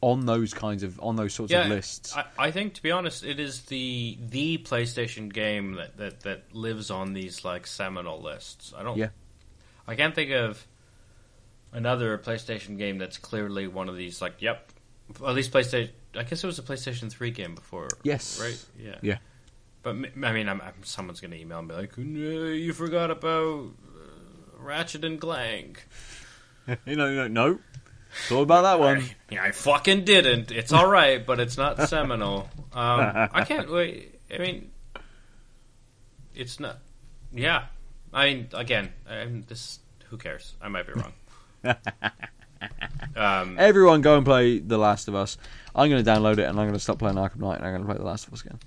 C: on those kinds of on those sorts of lists.
B: I, I think, to be honest, it is the the PlayStation game that, that, that lives on these like seminal lists. I don't.
C: Yeah.
B: I can't think of another PlayStation game that's clearly one of these. Like, yep, at least PlayStation. I guess it was a PlayStation Three game before.
C: Yes.
B: Right. Yeah.
C: Yeah.
B: But I mean, I'm, I'm, someone's going to email me like, "No, "You forgot about uh, Ratchet and Clank."
C: you know, no, no. All about that one.
B: Yeah, I fucking didn't. It's all right, but it's not seminal. Um, I can't wait. I mean, it's not. Yeah, I mean, again, I'm this. Who cares? I might be wrong. um,
C: Everyone go and play The Last of Us. I'm going to download it and I'm going to stop playing Arkham Knight and I'm going to play The Last of Us again.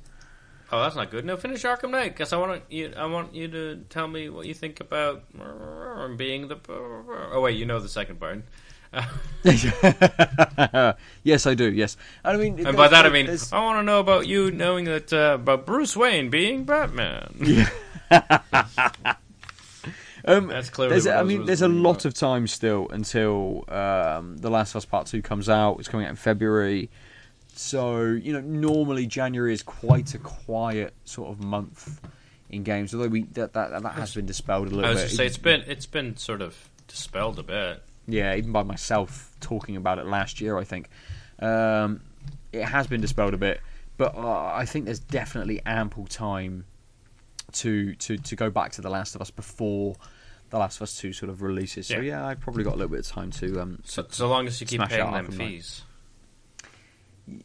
B: oh, that's not good. No, finish Arkham Knight because I want you. I want you to tell me what you think about being the. Oh wait, you know the second part.
C: yes, I do. Yes, I mean,
B: And by that I mean,
C: there's-
B: I want to know about you knowing that uh, about Bruce Wayne being Batman.
C: um,
B: That's clearly.
C: I mean, there's a lot
B: about.
C: of time still until um, The Last of Us Part Two comes out. It's coming out in February, so you know normally January is quite a quiet sort of month in games. Although we that that, that has been dispelled a little
B: I was
C: bit.
B: say it's been it's been sort of dispelled a bit.
C: Yeah, even by myself talking about it last year, I think um, it has been dispelled a bit. But uh, I think there's definitely ample time to to to go back to The Last of Us before The Last of Us Two sort of releases. So
B: Yeah.
C: yeah, I've probably got a little bit of time to. Um,
B: So, so long as you keep paying them fees.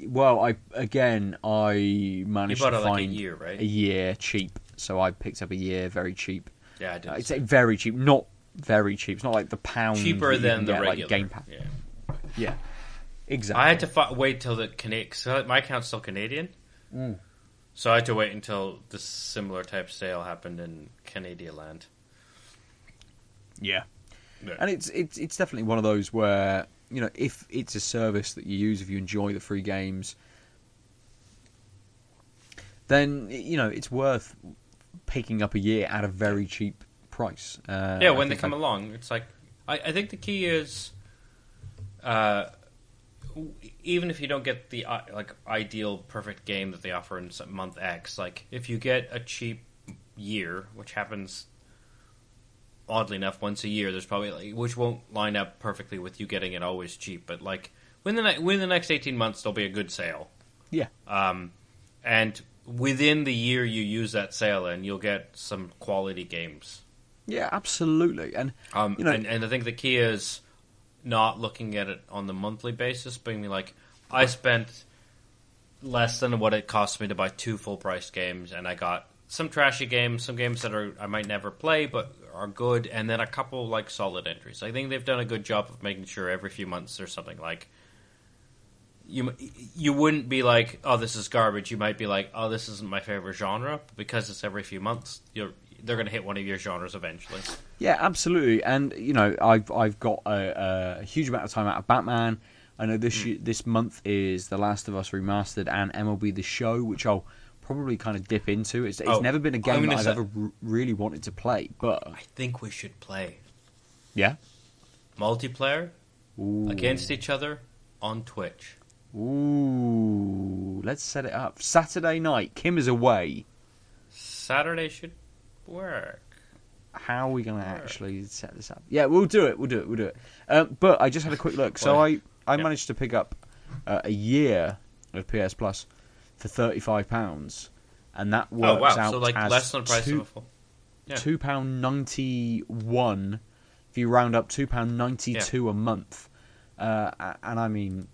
C: well, I again I managed
B: bought
C: to
B: it like a
C: find
B: year, right?
C: a year cheap, so I picked up a year very cheap.
B: yeah, I did.
C: Uh, it's very cheap, not very cheap. It's not like the pound
B: cheaper than the
C: get,
B: regular.
C: like Game Pass.
B: Yeah.
C: Yeah, exactly.
B: I had to fi- wait till the Canadian. So my account's still Canadian,
C: Mm.
B: so I had to wait until this similar type sale happened in Canadian land.
C: Yeah.
B: Yeah.
C: And it's it's it's definitely one of those where you know if it's a service that you use, if you enjoy the free games, then you know it's worth picking up a year at a very cheap price. Uh,
B: yeah, when they come
C: I-
B: along, it's like I, I think the key is, uh, even if you don't get the uh, like ideal perfect game that they offer in month X, like if you get a cheap year, which happens oddly enough once a year, there's probably like, which won't line up perfectly with you getting it always cheap, but like within the ne- within the next eighteen months, there'll be a good sale.
C: Yeah.
B: Um, and within the year you use that sale and you'll get some quality games.
C: Yeah, absolutely. And
B: Um,
C: You know-
B: and, and I think the key is not looking at it on the monthly basis, being like, I spent less than what it cost me to buy two full price games, and I got some trashy games, some games that are I might never play but are good, and then a couple like solid entries. I think they've done a good job of making sure every few months there's something like. You you wouldn't be like, oh, this is garbage. You might be like, oh, this isn't my favorite genre. But because it's every few months, you're they're going to hit one of your genres eventually.
C: Yeah, absolutely. And you know, I've I've got a, a huge amount of time out of Batman. I know this hmm. year, this month is The Last of Us remastered and MLB The Show, which I'll probably kind of dip into. It's, it's
B: Oh,
C: never been a game that I've
B: say-
C: ever r- really wanted to play, but
B: I think we should play
C: yeah,
B: multiplayer
C: Ooh.
B: against each other on Twitch.
C: Ooh, let's set it up. Saturday night, Kim is away.
B: Saturday should work.
C: How are we going to actually set this up? Yeah, we'll do it. We'll do it. We'll do it. Um, but I just had a quick look. So I, I
B: Yeah.
C: managed to pick up uh, a year of PS Plus for thirty five pounds, and that works
B: Oh wow!
C: out
B: So like
C: as
B: less than the price
C: two,
B: of a full. yeah.
C: two pound ninety one. If you round up, two pound ninety two a month. Uh, a- and I mean,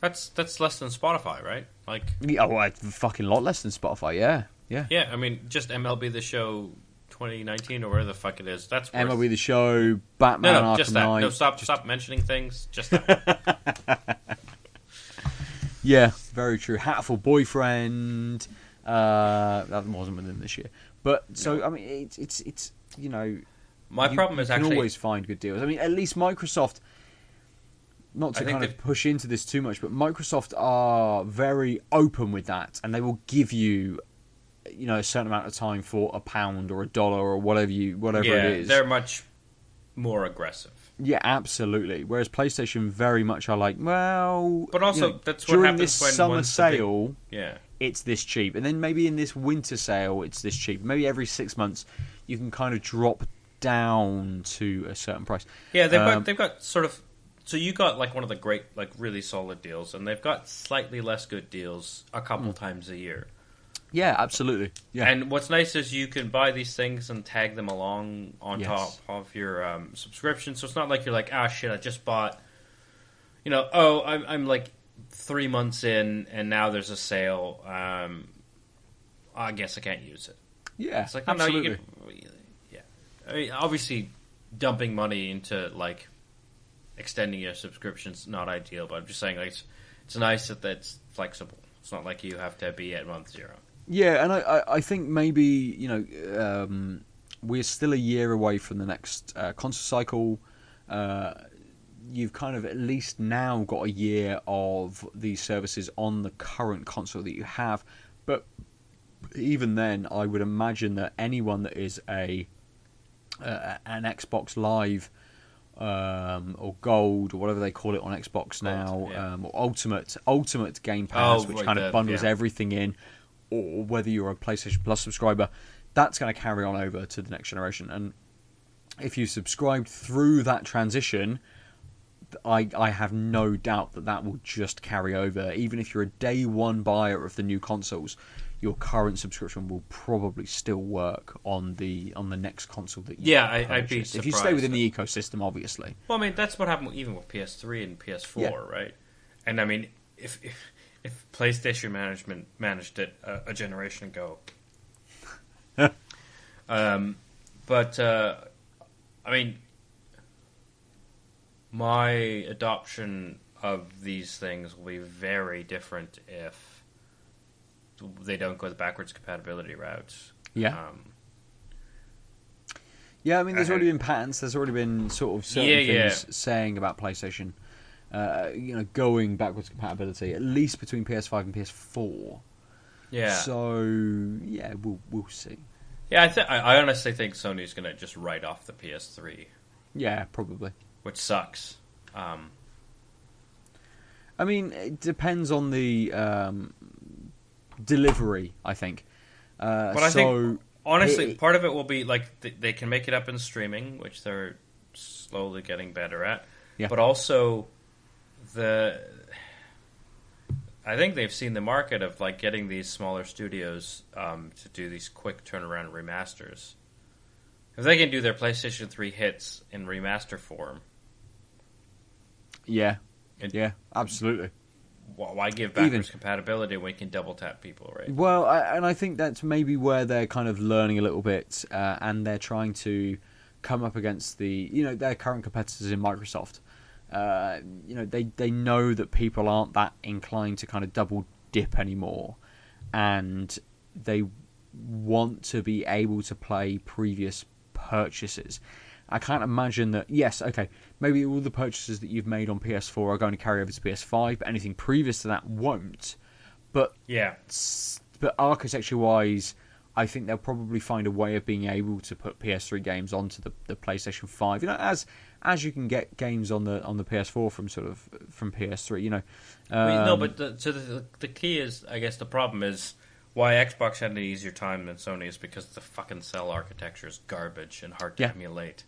B: That's that's less than Spotify, right? Like
C: yeah, oh, a fucking lot less than Spotify. Yeah, yeah.
B: yeah, I mean just MLB the Show 2019 or whatever the fuck it is. That's worth...
C: MLB the Show, Batman,
B: No, no,
C: Arkham
B: just that.
C: Knight.
B: No, stop, stop mentioning things. Just that.
C: Yeah, very true. Hatoful boyfriend. Uh, that wasn't within this year, but so I mean, it's it's it's you know,
B: My
C: you-
B: problem
C: you
B: is
C: can
B: actually
C: always find good deals. I mean, at least Microsoft. Not to
B: think
C: kind of push into this too much, but Microsoft are very open with that, and they will give you, you know, a certain amount of time for a pound or a dollar or whatever you whatever
B: yeah,
C: it is.
B: they're much more aggressive.
C: Yeah, absolutely. Whereas PlayStation very much are like, well,
B: But also,
C: you know,
B: that's what
C: during
B: happens
C: this
B: when
C: summer
B: the big-
C: sale.
B: Yeah.
C: it's this cheap, and then maybe in this winter sale it's this cheap. Maybe every six months you can kind of drop down to a certain price.
B: Yeah, they've
C: Um,
B: got they've got sort of. So you got like one of the great, like really solid deals, and they've got slightly less good deals a couple
C: Hmm.
B: times a year.
C: Yeah, absolutely. Yeah,
B: And what's nice is you can buy these things and tag them along on
C: Yes.
B: top of your um, subscription. So it's not like you're like, ah, shit, I just bought. You know, oh, I'm, I'm like three months in, and now there's a sale. Um, I guess I can't use it.
C: yeah,
B: It's like, no,
C: absolutely.
B: can, yeah. I mean, obviously, dumping money into like extending your subscription's not ideal, but I'm just saying, like, it's, it's nice that that's flexible. It's not like you have to be at month zero.
C: Yeah, and I, I, I think maybe you know um, we're still a year away from the next uh, console cycle. Uh, you've kind of at least now got a year of these services on the current console that you have, but even then, I would imagine that anyone that is a uh, an Xbox Live um, or Gold or whatever they call it on Xbox now,
B: yeah.
C: um, or Ultimate Ultimate Game Pass,
B: Oh,
C: which
B: right,
C: kind
B: the-
C: of bundles
B: yeah.
C: everything in, or whether you're a PlayStation Plus subscriber, that's going to carry on over to the next generation. And if you subscribed through that transition, I, I have no doubt that that will just carry over. Even if you're a day one buyer of the new consoles, your current subscription will probably still work on the on the next console that you
B: Yeah, I- I'd be
C: purchase. if you stay
B: surprised
C: within the ecosystem, obviously.
B: Well, I mean, that's what happened even with PS3 and PS4,
C: Yeah.
B: right? And I mean, if if, if PlayStation management managed it a, a generation ago, um, but uh, I mean, my adoption of these things will be very different if they don't go the backwards compatibility route.
C: Yeah.
B: Um,
C: Yeah, I mean, there's
B: Uh,
C: already been patents. There's already been sort of certain
B: Yeah, yeah.
C: things saying about PlayStation, uh, you know, going backwards compatibility at least between PS5 and PS4.
B: yeah.
C: So yeah, we'll we'll see.
B: yeah, I, th- I honestly think Sony's going to just write off the PS3.
C: Yeah, probably.
B: which sucks. Um,
C: I mean, it depends on the um, delivery. I think. Uh,
B: but I
C: so,
B: think honestly,
C: it-
B: part of it will be like th- they can make it up in streaming, which they're slowly getting better at.
C: Yeah.
B: But also, the I think they've seen the market of like getting these smaller studios um, to do these quick turnaround remasters. If they can do their PlayStation Three hits in remaster form,
C: yeah,
B: It-
C: yeah, absolutely.
B: why give
C: Even-
B: backwards compatibility when we can double tap people, right?
C: Well, I, and I think that's maybe where they're kind of learning a little bit, uh, and they're trying to come up against the you know their current competitors in Microsoft. Uh, you know they they know that people aren't that inclined to kind of double dip anymore, and they want to be able to play previous purchases. I can't imagine that. Yes, okay, maybe all the purchases that you've made on PS4 are going to carry over to PS5, but anything previous to that won't. But
B: Yeah,
C: but architecture wise, I think they'll probably find a way of being able to put PS3 games onto the, the PlayStation 5. You know, as as you can get games on the on the PS4 from sort of from PS3. You know,
B: I mean, no,
C: Um,
B: but the, so the, the key is, I guess, the problem is why Xbox had an easier time than Sony is because the fucking cell architecture is garbage and hard to
C: Yeah.
B: emulate.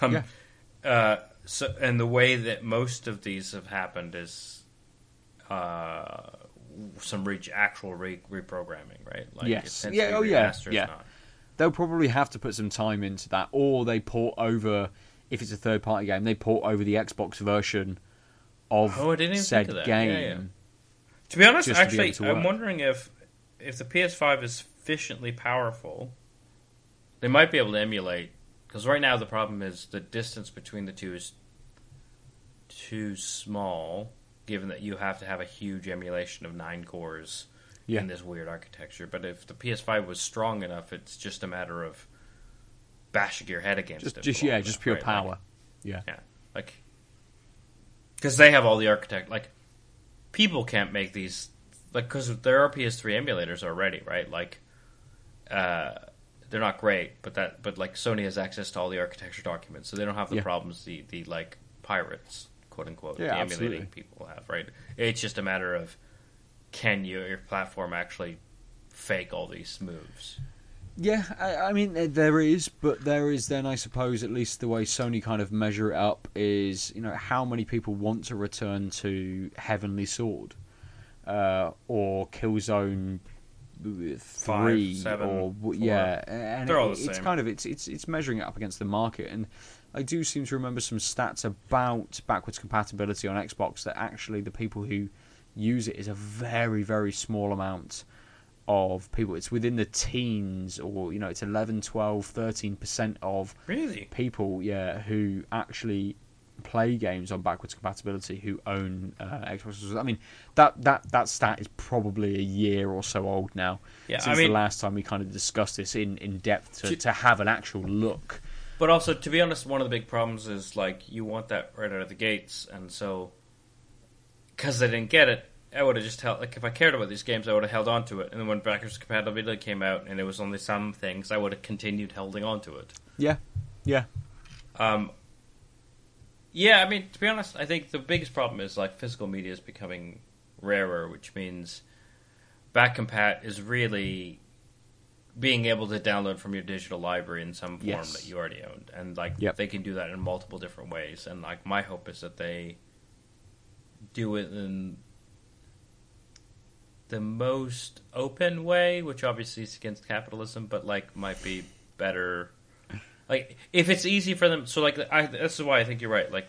B: Um,
C: Yeah.
B: uh, so, and the way that most of these have happened is uh, some re- actual re- reprogramming, right? Like
C: Yes. Yeah, oh, yeah, yeah.
B: not-
C: they'll probably have to put some time into that, or they port over if it's a third party game, they port over the Xbox version of
B: Oh, I didn't even
C: said
B: think of that.
C: game.
B: Yeah, yeah. To be honest,
C: to be
B: actually, I'm wondering if if the PS5 is sufficiently powerful, they might be able to emulate. Because right now the problem is the distance between the two is too small, given that you have to have a huge emulation of nine cores
C: Yeah.
B: in this weird architecture. But if the PS5 was strong enough, it's just a matter of bashing your head against
C: Just,
B: it.
C: just yeah, just pure
B: right? Like-
C: power. yeah.
B: yeah, like because they have all the architect. Like people can't make these like because there are PS3 emulators already, right? Like uh, they're not great, but that but like Sony has access to all the architecture documents, so they don't have the
C: Yeah.
B: problems the the like pirates, quote unquote,
C: Yeah,
B: the emulating people have, right? It's just a matter of can you your platform actually fake all these moves?
C: Yeah, I, I mean uh, there is, but there is then I suppose at least the way Sony kind of measure it up is you know how many people want to return to Heavenly Sword uh, or Killzone three
B: Five, seven,
C: or
B: four.
C: yeah, and
B: They're
C: it-
B: all the
C: it's kind of it's it's it's measuring it up against the market, and I do seem to remember some stats about backwards compatibility on Xbox that actually the people who use it is a very very small amount of people. It's within the teens, or you know, it's 11, 12, 13 percent of
B: Really?
C: people, yeah, who actually play games on backwards compatibility who own uh, Xboxes. I mean, that that that stat is probably a year or so old now.
B: Yeah, I
C: since
B: mean-
C: the last time we kind of discussed this in in depth to,
B: To-
C: to have an actual look.
B: But also, to be honest, one of the big problems is like you want that right out of the gates, and so because they didn't get it, I would have just held. Like if I cared about these games, I would have held on to it. And then when backwards compatibility came out, and it was only some things, I would have continued holding on to it.
C: Yeah, yeah,
B: Um, yeah, I mean, to be honest, I think the biggest problem is like physical media is becoming rarer, which means back compat is really being able to download from your digital library in some form
C: Yes.
B: that you already owned, and like
C: Yep.
B: they can do that in multiple different ways. And like my hope is that they do it in the most open way, which obviously is against capitalism, but like might be better. Like if it's easy for them, so like I, this is why I think you're right. Like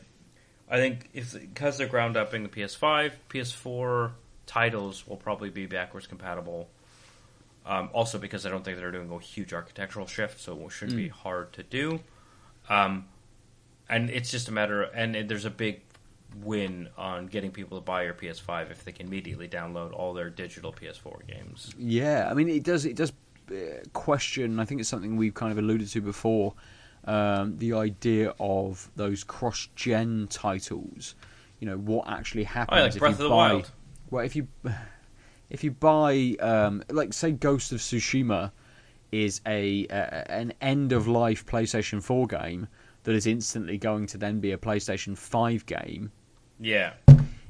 B: I think if because they're ground up in the PS5, PS4 titles will probably be backwards compatible. Um, also because I don't think they're doing a huge architectural shift, so it shouldn't be hard to do. Um, and it's just a matter, of, and there's a big win on getting people to buy your PS5 if they can immediately download all their digital PS4 games.
C: yeah. I mean, it does it does uh, question. I think it's something we've kind of alluded to before. Um, the idea of those cross-gen titles. You know what actually happens
B: Oh, yeah, like
C: if
B: Breath
C: you
B: of the
C: buy.
B: Wild.
C: Well, if you if you buy um, like say Ghost of Tsushima is a, a an end of life PlayStation 4 game that is instantly going to then be a PlayStation 5 game.
B: Yeah.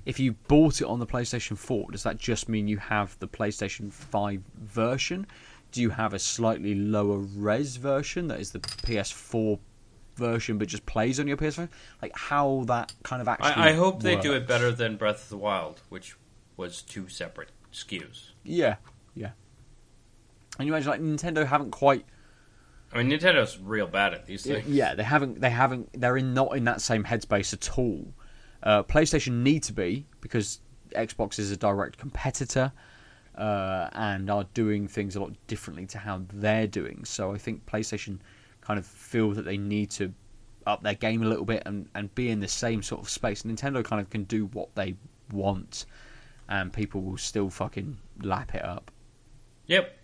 C: If you bought it on the PlayStation 4, does that just mean you have the PlayStation 5 version? Do you have a slightly lower res version that is the PS4 version but just plays on your PS5? Like how that kind of actually
B: I, I hope they do it better than Breath of the Wild, which was two separate SKUs.
C: Yeah, yeah. And you imagine like Nintendo haven't quite
B: I mean, Nintendo's real bad at these things.
C: Yeah, they haven't. They haven't. They're in not in that same headspace at all. Uh, PlayStation need to be because Xbox is a direct competitor uh, and are doing things a lot differently to how they're doing. So I think PlayStation kind of feel that they need to up their game a little bit and, and be in the same sort of space. Nintendo kind of can do what they want, and people will still fucking lap it up.
B: Yep.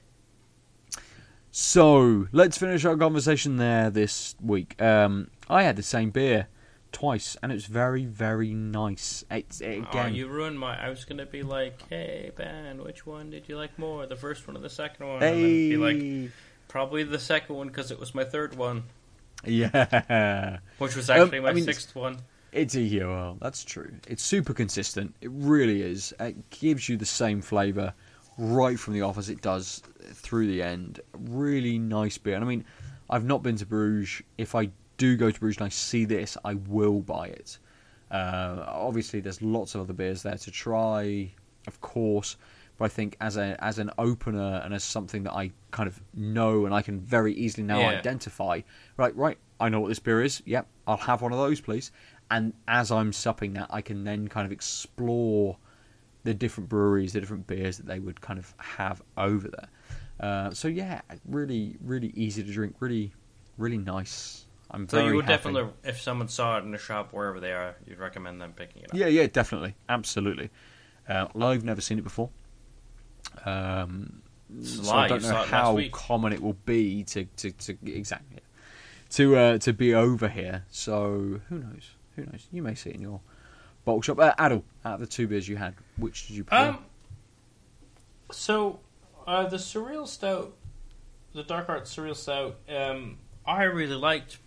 C: So let's finish our conversation there this week. Um, I had the same beer twice, and it was very, very nice. It's it,
B: Oh,
C: again.
B: you ruined my. I was gonna be like, "Hey Ben, which one did you like more? The first one or the second one?" And then
C: hey,
B: be like, "Probably the second one because it was my third one,
C: yeah,
B: which was
C: Um,
B: actually my
C: I mean,
B: sixth one."
C: it's a well, that's true. It's super consistent. It really is. It gives you the same flavour right from the off as it does through the end. Really nice beer. And I mean, I've not been to Bruges. If I do go to Bruges and I see this, I will buy it. Uh, obviously, there's lots of other beers there to try, of course. But I think as a as an opener and as something that I kind of know and I can very easily now
B: Yeah.
C: identify, right, right, I know what this beer is. Yep, I'll have one of those, please. And as I'm supping that, I can then kind of explore the different breweries, the different beers that they would kind of have over there. Uh, so yeah, really, really easy to drink, really, really nice. I'm
B: So you would
C: happy.
B: definitely, if someone saw it in a shop wherever they are, you'd recommend them picking it up.
C: Yeah, yeah, definitely, absolutely. Uh, I've never seen it before. Um, so I don't know
B: saw it last
C: how common it will be to, to, to exactly to uh, to be over here. So who knows? Who knows? You may see it in your bottle shop. Uh, Aadil, out of the two beers you had, which did you prefer?
B: Um. So, uh, the surreal stout, the dark art surreal stout, um, I really liked.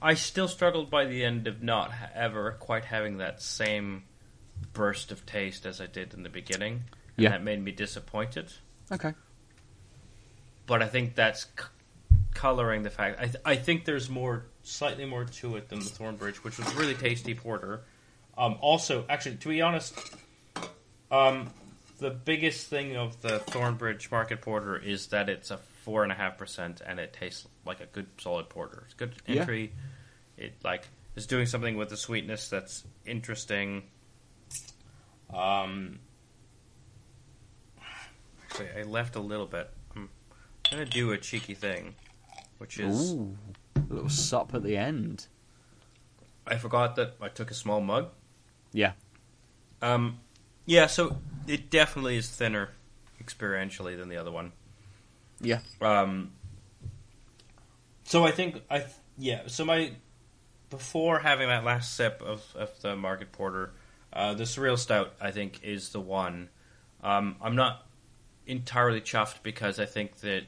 B: I still struggled by the end of not ever quite having that same burst of taste as I did in the beginning. And
C: Yeah.
B: that made me disappointed.
C: okay.
B: But I think that's c- coloring the fact. I, th- I think there's more, slightly more to it than the Thornbridge, which was really tasty porter. Um, also, actually, to be honest, um, the biggest thing of the Thornbridge Market Porter is that it's a four and a half percent, and it tastes like a good solid porter. It's good
C: Yeah.
B: entry. It like is doing something with the sweetness that's interesting. Um, actually, I left a little bit. I'm gonna do a cheeky thing, which is
C: Ooh, a little sup at the end.
B: I forgot that I took a small mug.
C: Yeah.
B: Um, yeah, so it definitely is thinner experientially than the other one.
C: Yeah.
B: Um, so I think I yeah. So my before having that last sip of, of the market porter, uh, the surreal stout I think is the one. Um, I'm not entirely chuffed because I think that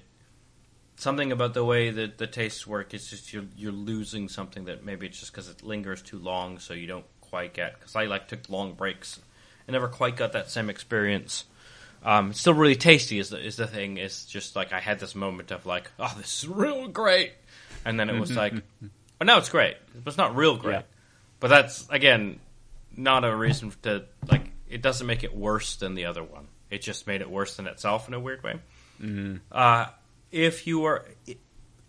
B: something about the way that the tastes work is just you're you're losing something that maybe it's just because it lingers too long, so you don't quite get. Because I like took long breaks, I never quite got that same experience. Um, it's still really tasty is the is the thing. It's just like I had this moment of like, oh, this is real great, and then it was like, oh, now it's great, but it's not real great.
C: Yeah.
B: But that's again not a reason to like. It doesn't make it worse than the other one. It just made it worse than itself in a weird way. Uh, if you are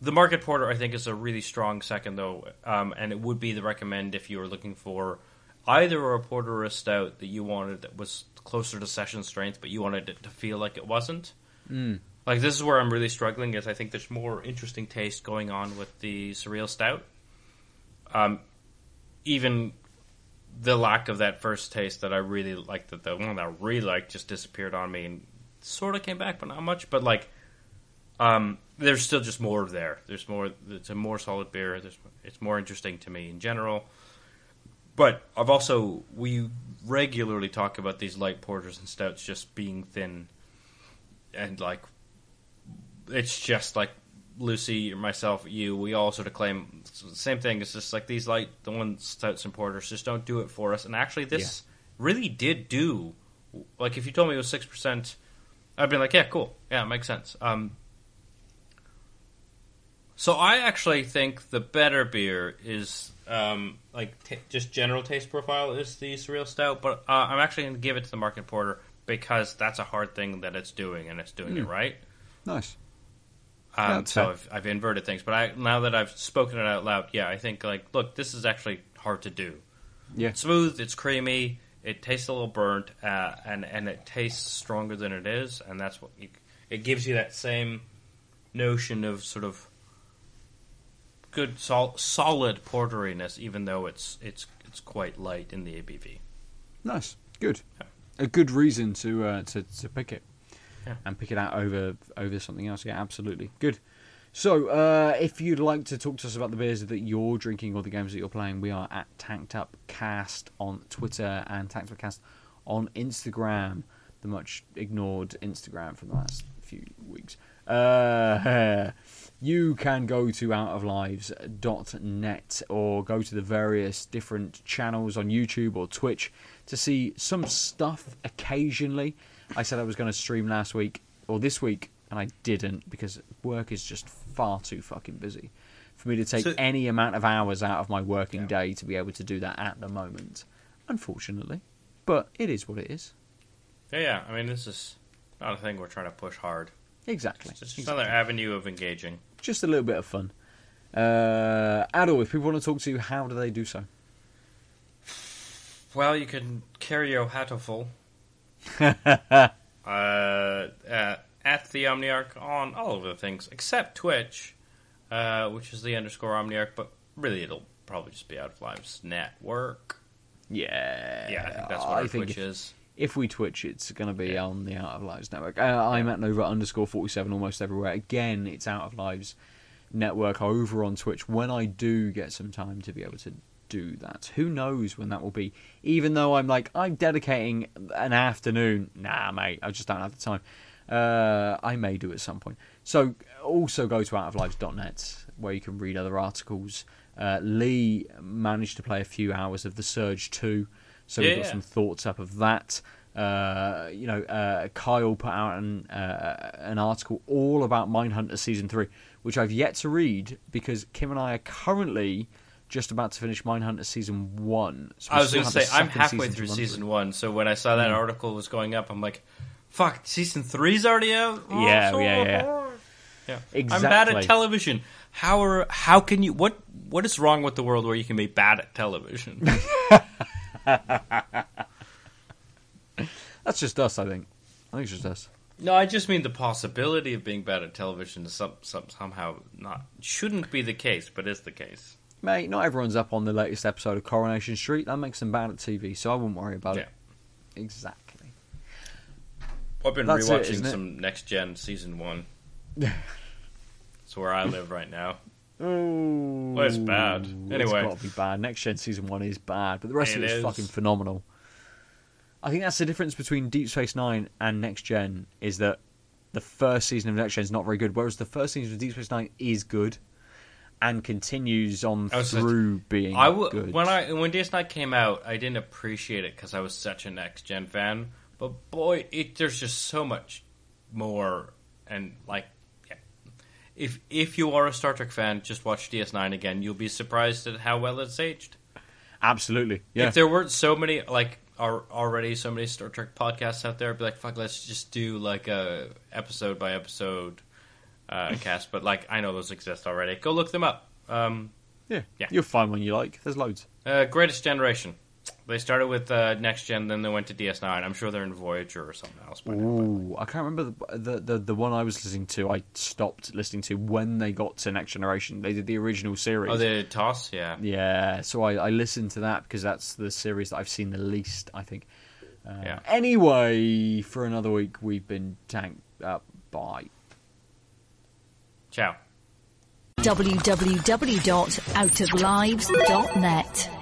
B: the market porter, I think is a really strong second though, um, and it would be the recommend if you were looking for either a porter or a stout that you wanted that was closer to session strength, but you wanted it to feel like it wasn't. Mm. Like this is where I'm really struggling. Is I think there's more interesting taste going on with the surreal stout. Um, even the lack of that first taste that I really liked, that the one that I really liked just disappeared on me and sort of came back, but not much. But like, um, there's still just more there. There's more. It's a more solid beer. There's, it's more interesting to me in general. But I've also we regularly talk about these light porters and stouts just being thin, and like it's just like Lucy, myself, you. We all sort of claim the same thing. It's just like these light the ones stouts and porters just don't do it for us. And actually, this really did do. Like if you told me it was six percent, I'd be like, yeah, cool, yeah, it makes sense. Um, so I actually think the better beer is um, like t- just general taste profile is the surreal stout, but uh, I'm actually going to give it to the market porter because that's a hard thing that it's doing and it's doing it right.
C: Nice.
B: Um,
C: that's
B: so. I've, I've inverted things, but I now that I've spoken it out loud, yeah, I think like look, this is actually hard to do.
C: Yeah.
B: It's smooth, it's creamy, it tastes a little burnt, uh, and and it tastes stronger than it is, and that's what you, it gives you that same notion of sort of good sol- solid porteriness, even though it's it's it's quite light in the ABV.
C: Nice. Good.
B: Yeah.
C: A good reason to uh, to to pick it.
B: Yeah.
C: And pick it out over over something else. Yeah, absolutely. Good. So, uh, if you'd like to talk to us about the beers that you're drinking or the games that you're playing, we are at Tanked Up Cast on Twitter and Tanked Up Cast on Instagram, the much ignored Instagram from the last few weeks. Uh, you can go to outoflives.net or go to the various different channels on YouTube or Twitch to see some stuff occasionally. I said I was going to stream last week or this week, and I didn't because work is just far too fucking busy for me to take
B: So-
C: any amount of hours out of my working day to be able to do that at the moment. Unfortunately, but it is what it is.
B: Yeah, yeah. I mean, this is not a thing we're trying to push hard.
C: Exactly.
B: It's just
C: exactly.
B: another avenue of engaging.
C: Just a little bit of fun. Uh, Aadil, if people want to talk to you, how do they do so?
B: Well, you can carry your hat full. uh, at, at the Omniarch on all of the things except Twitch, uh, which is the underscore Omniarch, but really it'll probably just be out of Lives Network.
C: Yeah,
B: Yeah, I think that's what
C: I
B: our Twitch
C: if,
B: is.
C: If we Twitch, it's going to be on the Out of Lives network. Uh, I'm at Nova underscore 47 almost everywhere. Again, it's Out of Lives network over on Twitch when I do get some time to be able to do that. Who knows when that will be? Even though I'm like, I'm dedicating an afternoon. Nah, mate, I just don't have the time. Uh, I may do at some point. So also go to outoflives.net where you can read other articles. Uh, Lee managed to play a few hours of The Surge 2, so we've got
B: Yeah.
C: some thoughts up of that. Uh, you know, uh, Kyle put out an uh, an article all about Mindhunter season three, which I've yet to read because Kim and I are currently just about to finish Mindhunter season one. So
B: I was going to say I'm halfway
C: to
B: through season one, so when I saw that
C: Mm.
B: article was going up, I'm like, Fuck, season three's already out. Oh,
C: Yeah,
B: so
C: yeah, yeah.
B: yeah. I'm bad at television. How are how can you what what is wrong with the world where you can be bad at television?
C: That's just us, I think. I think it's just us.
B: no, I just mean the possibility of being bad at television is some, some, somehow not shouldn't be the case, but is the case.
C: Mate, not everyone's up on the latest episode of Coronation Street. That makes them bad at TV, so I wouldn't worry about
B: Yeah.
C: it. Exactly.
B: I've been
C: That's
B: rewatching
C: it?
B: some next gen season one. It's where I live right now.
C: Oh,
B: Well, it's bad. Anyway.
C: it's got to be bad. Next Gen season one is bad, but the rest of
B: It
C: it is,
B: is.
C: fucking phenomenal. I think that's the difference between Deep Space Nine and Next Gen is that the first season of Next Gen is not very good, whereas the first season of Deep Space Nine is good and continues on
B: I was just-
C: through being
B: I w-
C: good.
B: when I when DS9 came out, I didn't appreciate it because I was such a next gen fan. But boy, it, there's just so much more, and like. If if you are a Star Trek fan, just watch DS9 again. You'll be surprised at how well it's aged.
C: Absolutely, yeah.
B: If there weren't so many like are already so many Star Trek podcasts out there, I'd be like, fuck, let's just do like a episode by episode uh, cast. But like, I know those exist already. Go look them up. Um,
C: yeah,
B: yeah.
C: You'll find one you like. There's loads.
B: Uh, Greatest Generation. They started with uh, Next Gen, then they went to DS9. I'm sure they're in Voyager or something else by now.
C: Ooh, I can't remember the, the the the one I was listening to. I stopped listening to when they got to Next Generation. They did the original series.
B: But... Oh, they did TOS? Yeah.
C: Yeah, so I, I listened to that because that's the series that I've seen the least, I think. Uh,
B: Yeah.
C: Anyway, for another week, we've been tanked up by.
B: Ciao.
D: www.outoflives.net.